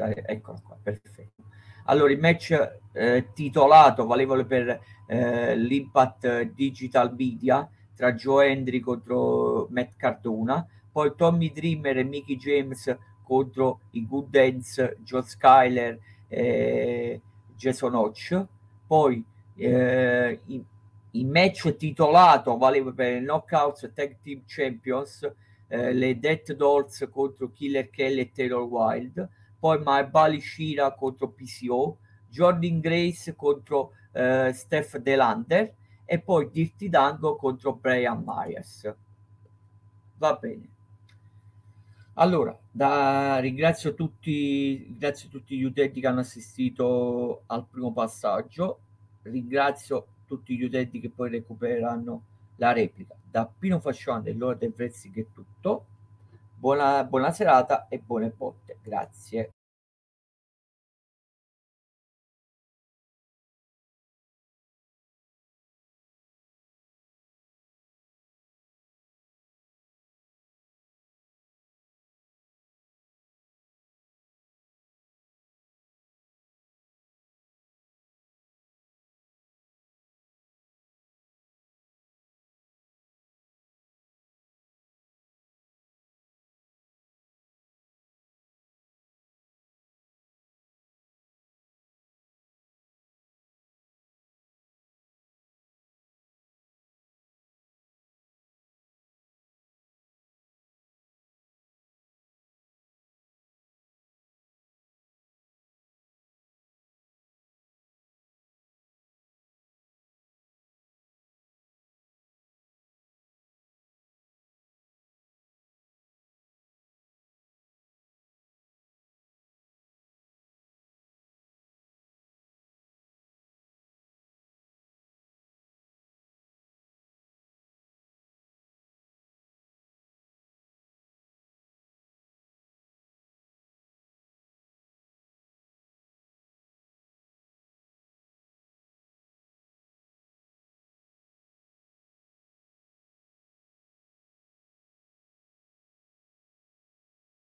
Eccola qua, perfetto. Allora, il match eh, titolato, valevole per eh, l'Impact Digital Media, tra Joe Hendry contro Matt Cardona, poi Tommy Dreamer e Mickey James contro i Good Dance, Joe Skyler e Jason Hodge, poi eh, il match titolato valeva per il Knockouts Tag Team Champions, eh, le Death Dolls contro Killer Kelly e Taylor Wilde, poi Maebali Shira contro PCO, Jordan Grace contro eh, Steph Delander e poi Dirty Dango contro Brian Myers. Va bene. Allora, da, ringrazio, tutti, ringrazio tutti gli utenti che hanno assistito al primo passaggio, ringrazio tutti gli utenti che poi recupereranno la replica. Da Pino Fascione dell'ora del Wrestling è tutto. Buona, buona serata e buone botte. Grazie.